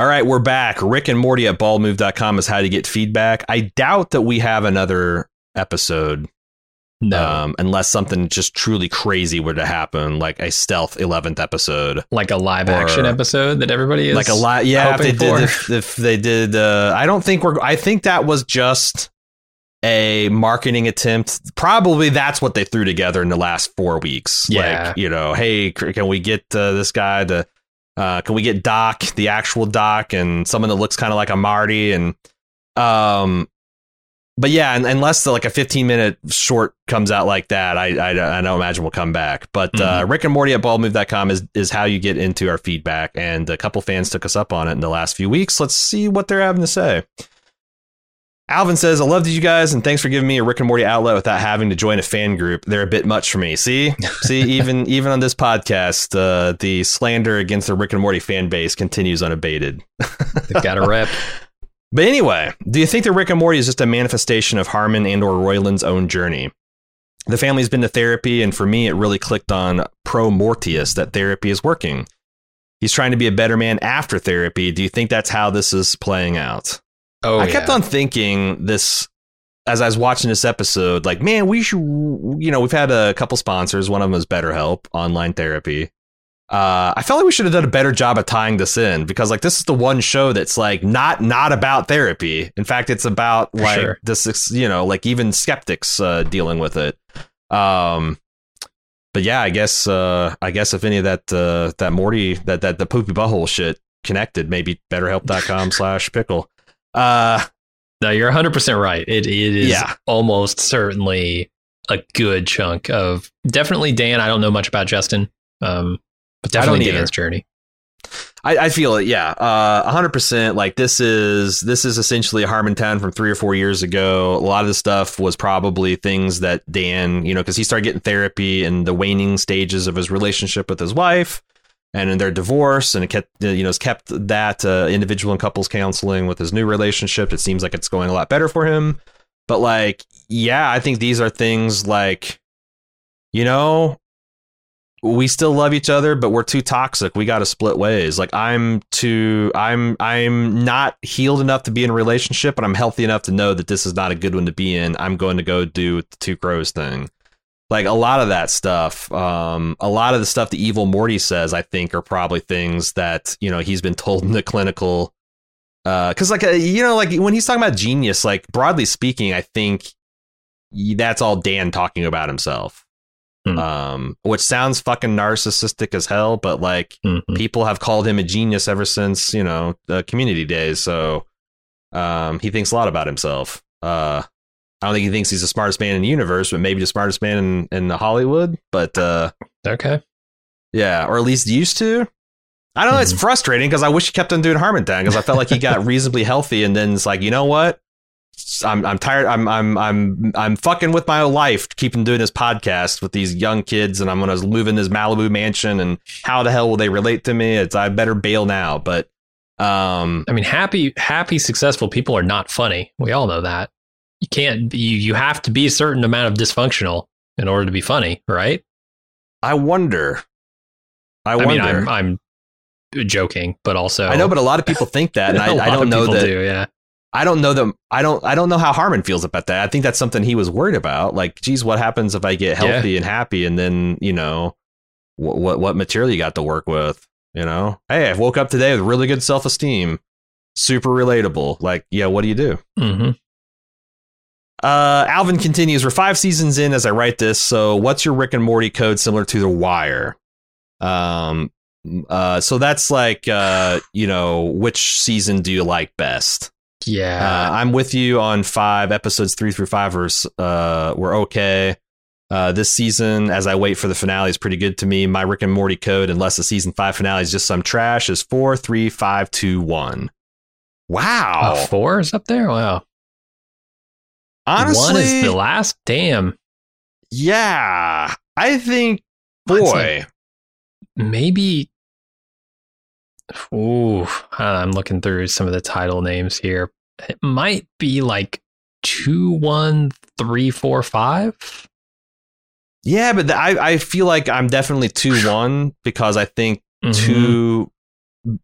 All right, we're back. Rick and Morty at baldmove.com is how to get feedback. I doubt that we have another episode. No. Um, unless something just truly crazy were to happen, like a stealth 11th episode. like a live action episode that everybody is like a lot yeah if they did if, if they did uh i don't think we're i think that was just a marketing attempt probably that's what they threw together in the last four weeks Yeah. like you know hey can we get uh, this guy to uh can we get doc the actual doc and someone that looks kind of like a marty and um but yeah, and, unless like a 15 minute short comes out like that, I I, I don't imagine we'll come back. But uh, Rick and Morty at baldmove.com is is how you get into our feedback. And a couple fans took us up on it in the last few weeks. Let's see what they're having to say. Alvin says, I loved you guys, and thanks for giving me a Rick and Morty outlet without having to join a fan group. They're a bit much for me. See, see, even even on this podcast, uh, the slander against the Rick and Morty fan base continues unabated. They've got a rep. But anyway, do you think that Rick and Morty is just a manifestation of Harmon and or Roiland's own journey? The family's been to therapy, and for me, it really clicked on Promortyus that therapy is working. He's trying to be a better man after therapy. Do you think that's how this is playing out? Oh, I kept on thinking this as I was watching this episode, like, man, we should, you know, we've had a couple sponsors. One of them is BetterHelp, online therapy. Uh, I felt like we should have done a better job of tying this in because, like, this is the one show that's like not not about therapy. In fact, it's about For like sure. this, you know, like even skeptics uh, dealing with it. Um, but yeah, I guess uh, I guess if any of that uh, that Morty that that the poopy butthole shit connected, maybe BetterHelp.com slash pickle. Uh, No, you're 100% right. It, it is Yeah. almost certainly a good chunk of definitely Dan. I don't know much about Justin, um, but definitely either. Dan's journey. I, I feel it, yeah, uh, hundred percent. Like this is this is essentially a Harmontown from three or four years ago. A lot of the stuff was probably things that Dan, you know, because he started getting therapy in the waning stages of his relationship with his wife, and in their divorce, and it kept you know has kept that uh, individual and couples counseling with his new relationship. It seems like it's going a lot better for him. But like, yeah, I think these are things like, you know, we still love each other but we're too toxic we got to split ways like i'm too i'm i'm not healed enough to be in a relationship but i'm healthy enough to know that this is not a good one to be in i'm going to go do the two crows thing like a lot of that stuff um a lot of the stuff the evil morty says i think are probably things that you know he's been told in the clinical uh because like uh, you know like when he's talking about genius like broadly speaking i think that's all dan talking about himself Hmm. Um, which sounds fucking narcissistic as hell, but like mm-hmm. people have called him a genius ever since you know the community days. So um, he thinks a lot about himself. Uh, I don't think he thinks he's the smartest man in the universe, but maybe the smartest man in, in Hollywood. But uh, okay, yeah, or at least used to. I don't know. Mm-hmm. It's frustrating because I wish he kept on doing Harmontown because I felt like he got reasonably healthy, and then it's like, you know what? I'm I'm tired. I'm I'm I'm I'm fucking with my life, keeping doing this podcast with these young kids, and I'm gonna move in this Malibu mansion. And how the hell will they relate to me? It's I better bail now. But um, I mean, happy happy successful people are not funny. We all know that. You can't. You you have to be a certain amount of dysfunctional in order to be funny, right? I wonder. I, I wonder. mean, I'm I'm joking, but also I know, but a lot of people think that, and I, I, don't know that. Do, yeah. I don't know them. I don't. I don't know how Harmon feels about that. I think that's something he was worried about. Like, geez, what happens if I get healthy yeah. and happy, and then you know, what, what what material you got to work with? You know, hey, I woke up today with really good self esteem, super relatable. Like, yeah, what do you do? Mm-hmm. Uh, Alvin continues. We're five seasons in as I write this. So, what's your Rick and Morty code similar to The Wire? Um, uh, so that's like, uh, you know, which season do you like best? Yeah, uh, I'm with you on five episodes three through five were uh were okay. Uh, this season, as I wait for the finale, is pretty good to me. My Rick and Morty code, unless the season five finale is just some trash, is four, three, five, two, one. Wow, uh, four is up there. Wow. Honestly, one is the last. Damn. Yeah, I think. Boy, maybe Ooh, I'm looking through some of the title names here. It might be like two, one, three, four, five. Yeah, but I I feel like I'm definitely two one because I think mm-hmm. two.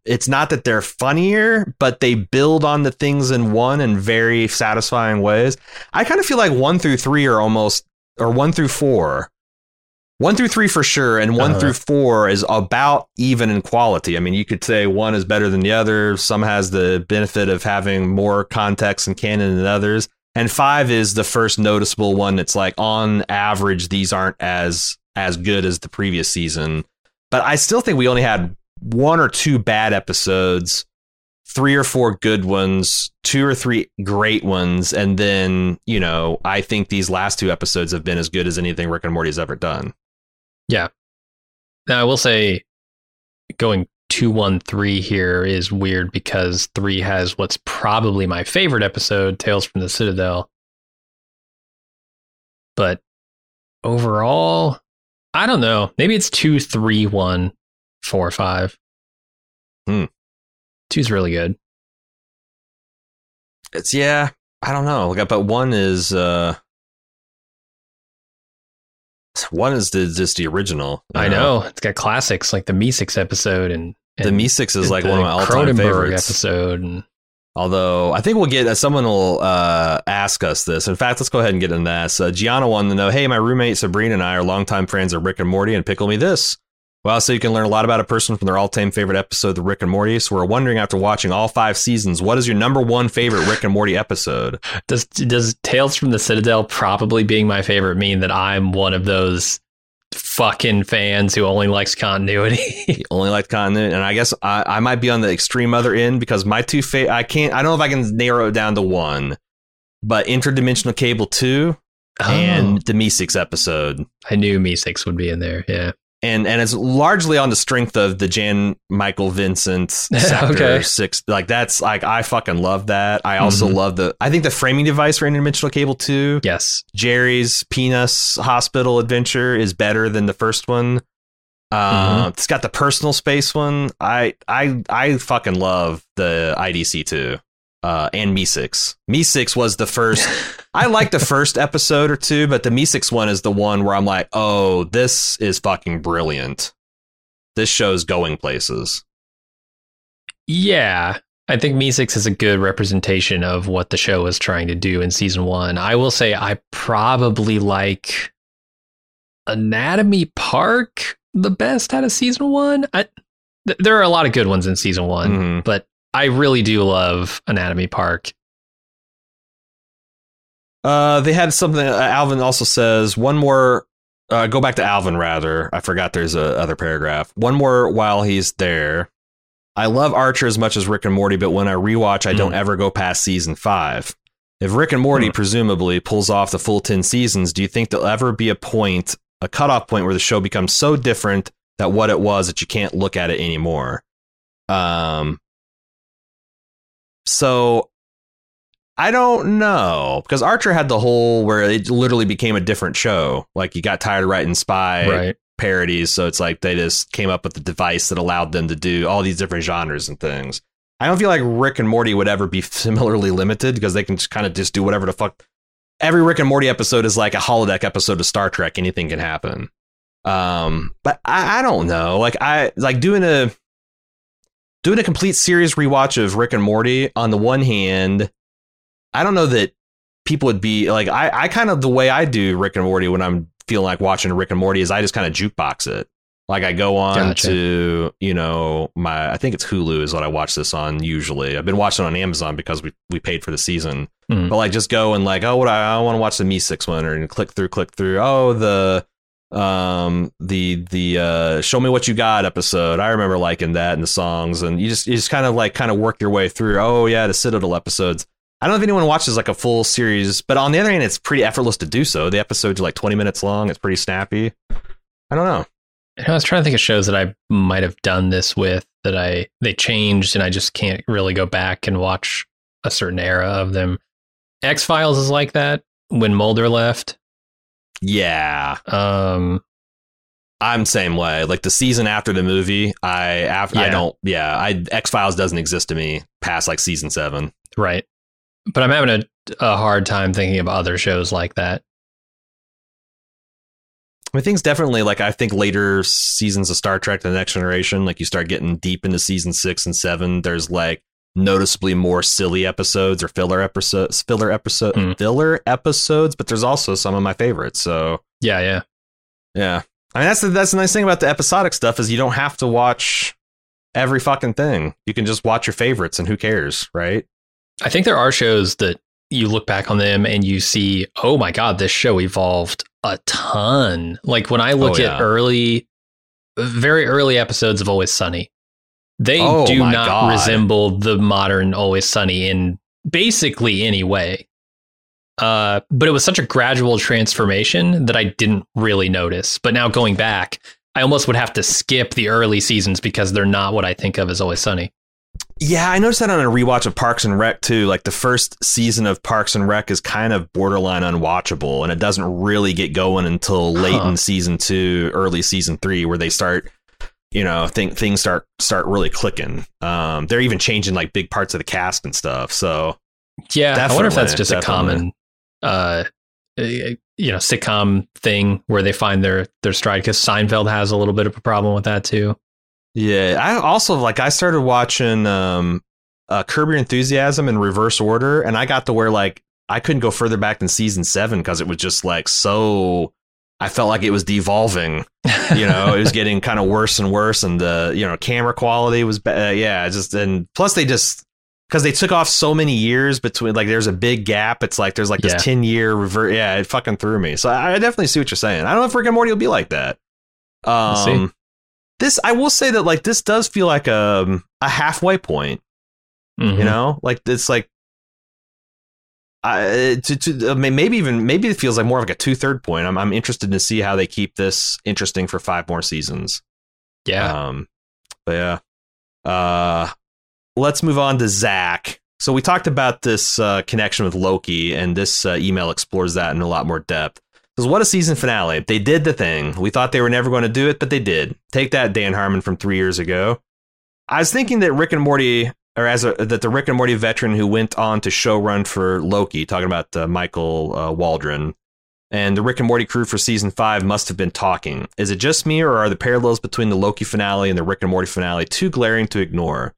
It's not that they're funnier, but they build on the things in one in very satisfying ways. I kind of feel like one through three are almost, or one through four one through three for sure, and one uh-huh. through four is about even in quality. I mean, you could say one is better than the other. Some has the benefit of having more context and canon than others. And five is the first noticeable one that's like on average, these aren't as as good as the previous season. But I still think we only had one or two bad episodes, three or four good ones, two or three great ones, and then, you know, I think these last two episodes have been as good as anything Rick and Morty has ever done. Yeah. Now I will say going 213 here is weird because 3 has what's probably my favorite episode, Tales from the Citadel. But overall, I don't know. Maybe it's 2 3 1 4 5. Hmm. Two's really good. It's yeah, I don't know. But one is uh one is the, just the original. I know. know. It's got classics like the Meeseeks episode and, and the Meeseeks is like one of my all-time favorites. episode. And, Although I think we'll get uh, someone will uh, ask us this. In fact, let's go ahead and get into that. So Gianna wanted to know, hey, my roommate Sabrina and I are longtime friends of Rick and Morty, and pickle me this. Well, so you can learn a lot about a person from their all-time favorite episode, The Rick and Morty. So we're wondering, after watching all five seasons, what is your number one favorite Rick and Morty episode? Does does Tales from the Citadel probably being my favorite mean that I'm one of those fucking fans who only likes continuity? only like continuity, and I guess I, I might be on the extreme other end because my two fa- I can't. I don't know if I can narrow it down to one, but Interdimensional Cable two oh. and the Meeseeks episode. I knew Meeseeks would be in there. Yeah and and it's largely on the strength of the Jan Michael Vincent Sector okay. Six. Like that's like I fucking love that. I also mm-hmm. love the. I think the framing device for Interdimensional Cable Two. Yes, Jerry's Penis Hospital Adventure is better than the first one. Uh, mm-hmm. It's got the personal space one. I I I fucking love the IDC two uh, and Meeseeks. Meeseeks was the first. I like the first episode or two, but the Meeseeks one is the one where I'm like, oh, this is fucking brilliant. This show's going places. Yeah, I think Meeseeks is a good representation of what the show was trying to do in season one. I will say I probably like Anatomy Park the best out of season one. I, th- there are a lot of good ones in season one, mm-hmm. but I really do love Anatomy Park. Uh, they had something. Uh, Alvin also says one more uh, go back to Alvin rather. I forgot there's a other paragraph. One more while he's there. I love Archer as much as Rick and Morty, but when I rewatch, I don't Mm. ever go past season five. If Rick and Morty Mm. presumably pulls off the full 10 seasons, do you think there'll ever be a point, a cutoff point where the show becomes so different that what it was that you can't look at it anymore? Um, so I don't know because Archer had the whole where it literally became a different show. Like you got tired of writing spy right. parodies, so it's like they just came up with the device that allowed them to do all these different genres and things. I don't feel like Rick and Morty would ever be similarly limited because they can just kind of just do whatever the fuck. Every Rick and Morty episode is like a holodeck episode of Star Trek. Anything can happen. Um, but I, I don't know. Like I like doing a doing a complete series rewatch of Rick and Morty. On the one hand, I don't know that people would be like I. I kind of the way I do Rick and Morty when I'm feeling like watching Rick and Morty is I just kind of jukebox it. Like I go on Gotcha. to you know my I think it's Hulu is what I watch this on usually. I've been watching it on Amazon because we we paid for the season. Mhm. But like just go and like oh what I, I want to watch the Meeseeks one or and click through click through oh the um the the uh show me what you got episode. I remember liking that and the songs and you just you just kind of like kind of work your way through. Oh yeah the citadel episodes. I don't know if anyone watches like a full series but on the other hand it's pretty effortless to do so. The episodes are like 20 minutes long. It's pretty snappy. I don't know. I was trying to think of shows that I might have done this with that I they changed and I just can't really go back and watch a certain era of them. X Files is like that when Mulder left. Yeah Um, i'm same way like the season after the movie i after i don't yeah i x-files doesn't exist to me past like season seven right. But I'm having a, a hard time thinking of other shows like that. I mean, things definitely like I think later seasons of Star Trek: The Next Generation, like you start getting deep into season six and seven. There's like noticeably more silly episodes or filler episodes, filler episode, Hmm. filler episodes. But there's also some of my favorites. So Yeah, yeah. yeah, I mean that's the that's the nice thing about the episodic stuff is you don't have to watch every fucking thing. You can just watch your favorites and who cares, right? I think there are shows that you look back on them and you see, oh my god, this show evolved a ton. Like when I look Oh, at early, very early episodes of Always Sunny, they Oh, do not God. resemble the modern Always Sunny in basically any way. Uh, but it was such a gradual transformation that I didn't really notice. But now going back, I almost would have to skip the early seasons because they're not what I think of as Always Sunny. Yeah, I noticed that on a rewatch of Parks and Rec too. Like the first season of Parks and Rec is kind of borderline unwatchable, and it doesn't really get going until late Huh. in season two, early season three, where they start, you know, think things start start really clicking. Um, they're even changing like big parts of the cast and stuff. So Yeah, I wonder if that's Definitely, just a common, uh, uh, you know, sitcom thing where they find their their stride. Because Seinfeld has a little bit of a problem with that too. yeah, I also like I started watching um, uh, Curb Your Enthusiasm in reverse order, and I got to where like I couldn't go further back than season seven because it was just like so. I felt like it was devolving. you know, it was getting kind of worse and worse, and the you know camera quality was uh, yeah, just and plus they just because they took off so many years between like there's a big gap. It's like there's like this Yeah. ten year revert. Yeah, it fucking threw me. So I, I definitely see what you're saying. I don't know if Rick and Morty will be like that. Um, this I will say that like this does feel like a a halfway point. Mhm. You know, like it's like. I, to, to, maybe even maybe it feels like more of like a two third point. I'm I'm interested to see how they keep this interesting for five more seasons. yeah, Um, but yeah. Uh, let's move on to Zach. So we talked about this uh, connection with Loki, and this uh, email explores that in a lot more depth. Because what a season finale! They did the thing. We thought they were never going to do it, but they did. Take that, Dan Harmon from three years ago. I was thinking that Rick and Morty, or as a, that the Rick and Morty veteran who went on to showrun for Loki, talking about uh, Michael uh, Waldron, and the Rick and Morty crew for season five must have been talking. Is it just me, or are the parallels between the Loki finale and the Rick and Morty finale too glaring to ignore?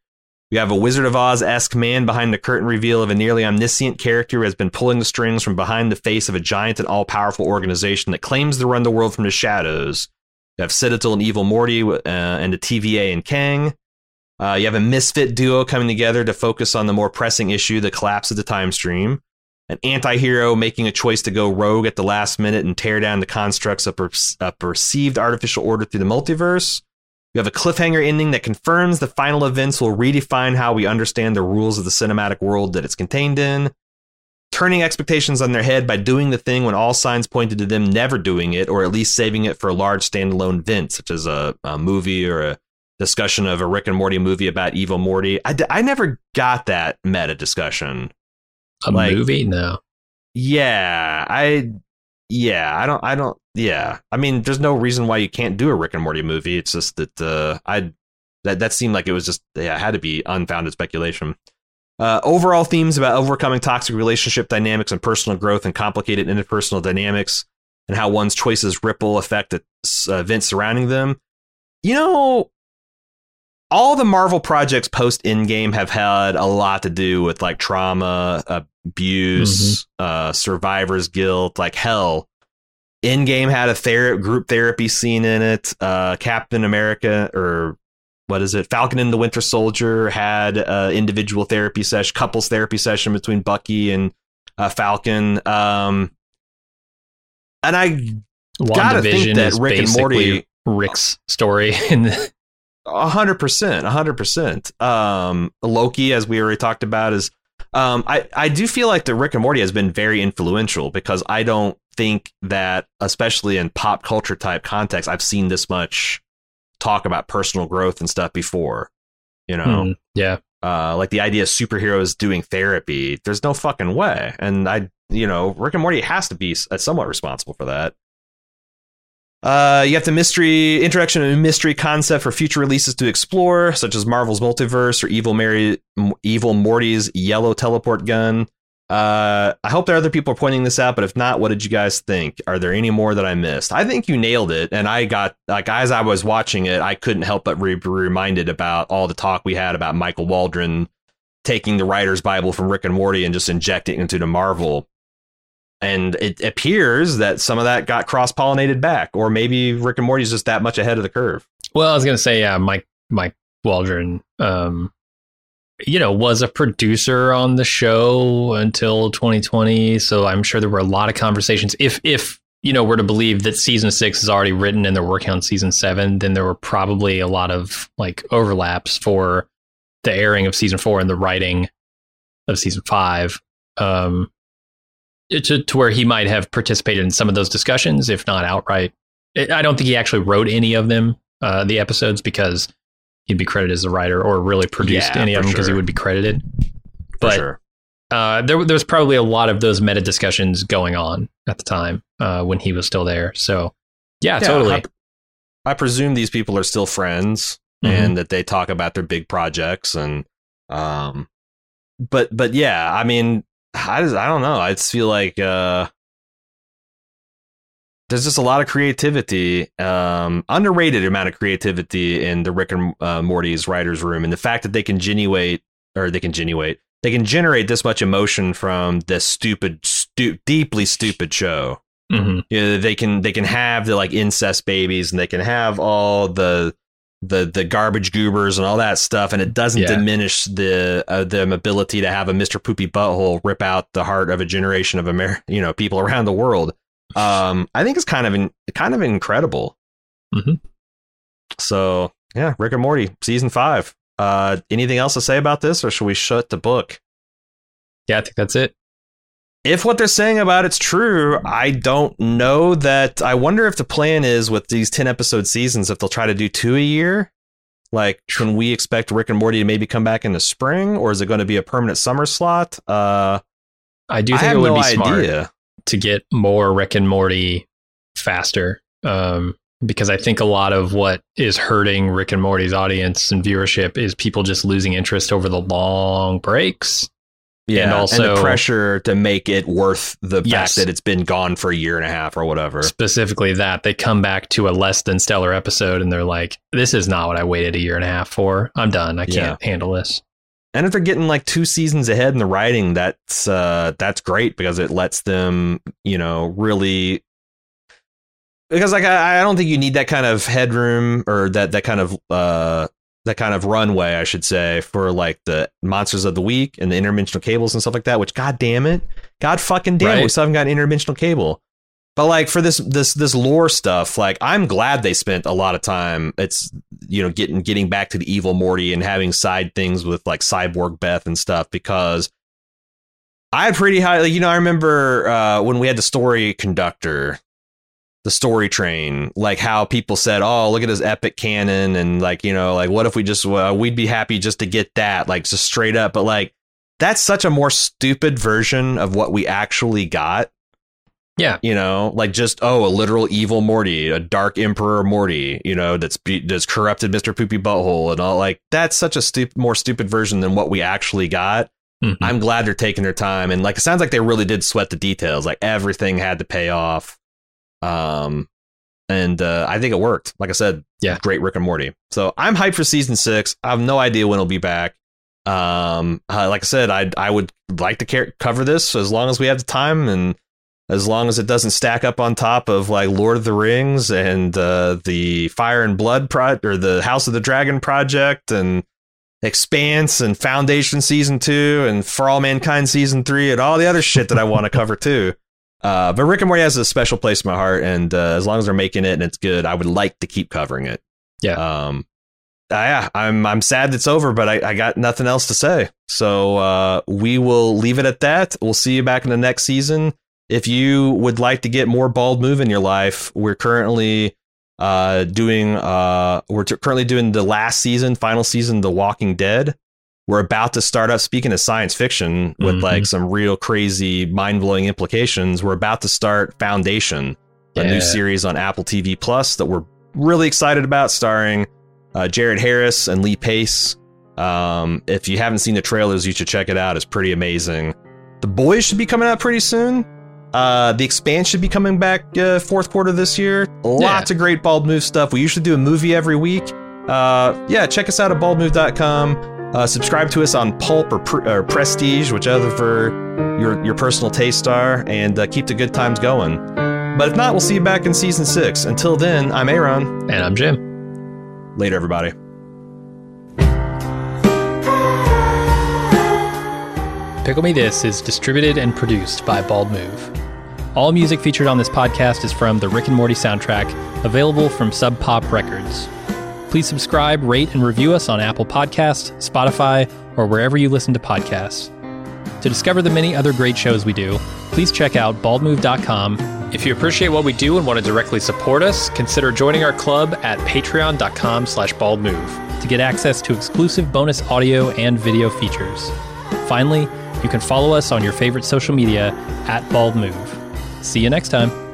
We have a Wizard of Oz esque man behind the curtain reveal of a nearly omniscient character who has been pulling the strings from behind the face of a giant and all powerful organization that claims to run the world from the shadows. You have Citadel and Evil Morty uh, and the TVA and Kang. Uh, you have a misfit duo coming together to focus on the more pressing issue, the collapse of the time stream. an anti-hero making a choice to go rogue at the last minute and tear down the constructs of a perceived artificial order through the multiverse. You have a cliffhanger ending that confirms the final events will redefine how we understand the rules of the cinematic world that it's contained in. Turning expectations on their head by doing the thing when all signs pointed to them never doing it, or at least saving it for a large standalone event, such as a, a movie or a discussion of a Rick and Morty movie about evil Morty. I, d- I never got that meta discussion. A like, movie? No. Yeah, I yeah, I don't I don't yeah. I mean, there's no reason why you can't do a Rick and Morty movie. It's just that uh I that that seemed like it was just yeah, it had to be unfounded speculation. Uh, overall themes about overcoming toxic relationship dynamics and personal growth and complicated interpersonal dynamics and how one's choices ripple effect uh, events surrounding them. You know, all the Marvel projects post Endgame have had a lot to do with like trauma, abuse, mm-hmm. uh, survivor's guilt. Like hell, Endgame had a ther- group therapy scene in it. Uh, Captain America or what is it? Falcon and the Winter Soldier had uh, individual therapy session, couples therapy session between Bucky and uh, Falcon. Um, and I gotta think that Rick and Morty, Rick's story in the hundred percent, a hundred percent. Um, Loki, as we already talked about, is um, I I do feel like the Rick and Morty has been very influential because I don't think that, especially in pop culture type context, I've seen this much talk about personal growth and stuff before. You know, mm, yeah. Uh, like the idea of superheroes doing therapy. There's no fucking way, and I, you know, Rick and Morty has to be somewhat responsible for that. Uh, you have the mystery introduction and mystery concept for future releases to explore, such as Marvel's Multiverse or Evil Mary, Evil Morty's Yellow Teleport Gun. Uh, I hope there are other people pointing this out, but if not, what did you guys think? Are there any more that I missed? I think you nailed it, and I got like as I was watching it, I couldn't help but be reminded about all the talk we had about Michael Waldron taking the writer's Bible from Rick and Morty and just injecting it into the Marvel and it appears that some of that got cross pollinated back, or maybe Rick and Morty's just that much ahead of the curve. Well, I was gonna say, yeah, Mike Mike Waldron, um, you know, was a producer on the show until 2020, so I'm sure there were a lot of conversations. If if you know, we're to believe that season six is already written and they're working on season seven, then there were probably a lot of like overlaps for the airing of season four and the writing of season five. Um, to, to where he might have participated in some of those discussions, if not outright. I don't think he actually wrote any of them, uh, the episodes, because he'd be credited as a writer or really produced yeah, any of them because sure. he would be credited. But sure. uh, there, there was probably a lot of those meta discussions going on at the time uh, when he was still there. So, yeah, yeah totally. I, I, presume these people are still friends mm-hmm. and that they talk about their big projects and, um, but but yeah, I mean, I just, I don't know. I just feel like uh, there's just a lot of creativity, um, underrated amount of creativity in the Rick and uh, Morty's writers' room, and the fact that they can genuate or they can genuate, they can generate this much emotion from this stupid, stu- deeply stupid show. Mm-hmm. You know, they can they can have the like incest babies, and they can have all the the the garbage goobers and all that stuff, and it doesn't yeah. diminish the uh, the ability to have a Mister Poopy Butthole rip out the heart of a generation of Amer- you know people around the world. Um, I think it's kind of in, kind of incredible. Mm-hmm. So yeah, Rick and Morty season five. Uh, anything else to say about this, or should we shut the book? Yeah, I think that's it if what they're saying about it's true, I don't know that. I wonder if the plan is with these 10 episode seasons, if they'll try to do two a year. Like, can we expect Rick and Morty to maybe come back in the spring, or is it going to be a permanent summer slot? Uh, I do think I it would no be smart idea. to get more Rick and Morty faster. Um, because I think a lot of what is hurting Rick and Morty's audience and viewership is people just losing interest over the long breaks yeah, and also and the pressure to make it worth the yes, fact that it's been gone for a year and a half or whatever. Specifically, that they come back to a less than stellar episode and they're like, "This is not what I waited a year and a half for. I'm done. I can't yeah. handle this." And if they're getting like two seasons ahead in the writing, that's uh, that's great because it lets them, you know, really. Because like I, I don't think you need that kind of headroom or that that kind of uh, the kind of runway, I should say, for like the monsters of the week and the interdimensional cables and stuff like that. Which, god damn it, god fucking damn, right. it, we still haven't got an interdimensional cable. But like for this this this lore stuff, like I'm glad they spent a lot of time. It's you know getting getting back to the evil Morty and having side things with like Cyborg Beth and stuff because I had pretty high. Like, you know, I remember uh, when we had the story conductor, the story train, like how people said, "Oh, look at his epic canon," and like you know, like what if we just uh, we'd be happy just to get that, like just straight up. But like that's such a more stupid version of what we actually got yeah. You know, like just, oh, a literal evil Morty, a dark emperor Morty, you know, that's that's corrupted Mr. Poopy Butthole and all like that's such a stupid more stupid version than what we actually got. Mm-hmm. I'm glad they're taking their time and like it sounds like they really did sweat the details. Like everything had to pay off. Um and uh, I think it worked. Like I said, yeah, great Rick and Morty. So I'm hyped for season six. I have no idea when it'll be back. Um, uh, like I said, I I would like to care- cover this as long as we have the time and as long as it doesn't stack up on top of like Lord of the Rings and uh, the Fire and Blood pro or the House of the Dragon project and Expanse and Foundation season two and For All Mankind season three and all the other shit that I want to cover too. Uh, but Rick and Morty has a special place in my heart, and uh, as long as they're making it and it's good, I would like to keep covering it. Yeah. Um. Uh, yeah, I'm I'm sad it's over, but I, I got nothing else to say. So uh, we will leave it at that. We'll see you back in the next season. If you would like to get more bald move in your life, we're currently uh, doing uh, we're t- currently doing the last season, final season, The Walking Dead. We're about to start up. Speaking of science fiction, with mm-hmm. like some real crazy, mind blowing implications, we're about to start Foundation, yeah. a new series on Apple TV Plus that we're really excited about, starring uh, Jared Harris and Lee Pace. Um, if you haven't seen the trailers, you should check it out. It's pretty amazing. The Boys should be coming out pretty soon. Uh, the expansion should be coming back uh, fourth quarter this year. Lots yeah. of great Bald Move stuff. We usually do a movie every week. Uh, yeah, check us out at baldmove.com. Uh, subscribe to us on Pulp or, Pre- or Prestige, whichever your your personal tastes are, and uh, keep the good times going. But if not, we'll see you back in season six. Until then, I'm Aaron. And I'm Jim. Later, everybody. Pickle Me This is distributed and produced by Bald Move. All music featured on this podcast is from the Rick and Morty soundtrack, available from Sub Pop Records. Please subscribe, rate, and review us on Apple Podcasts, Spotify, or wherever you listen to podcasts. To discover the many other great shows we do, please check out baldmove.com. If you appreciate what we do and want to directly support us, consider joining our club at patreon.com slash baldmove to get access to exclusive bonus audio and video features. Finally, you can follow us on your favorite social media at Bald Move. See you next time.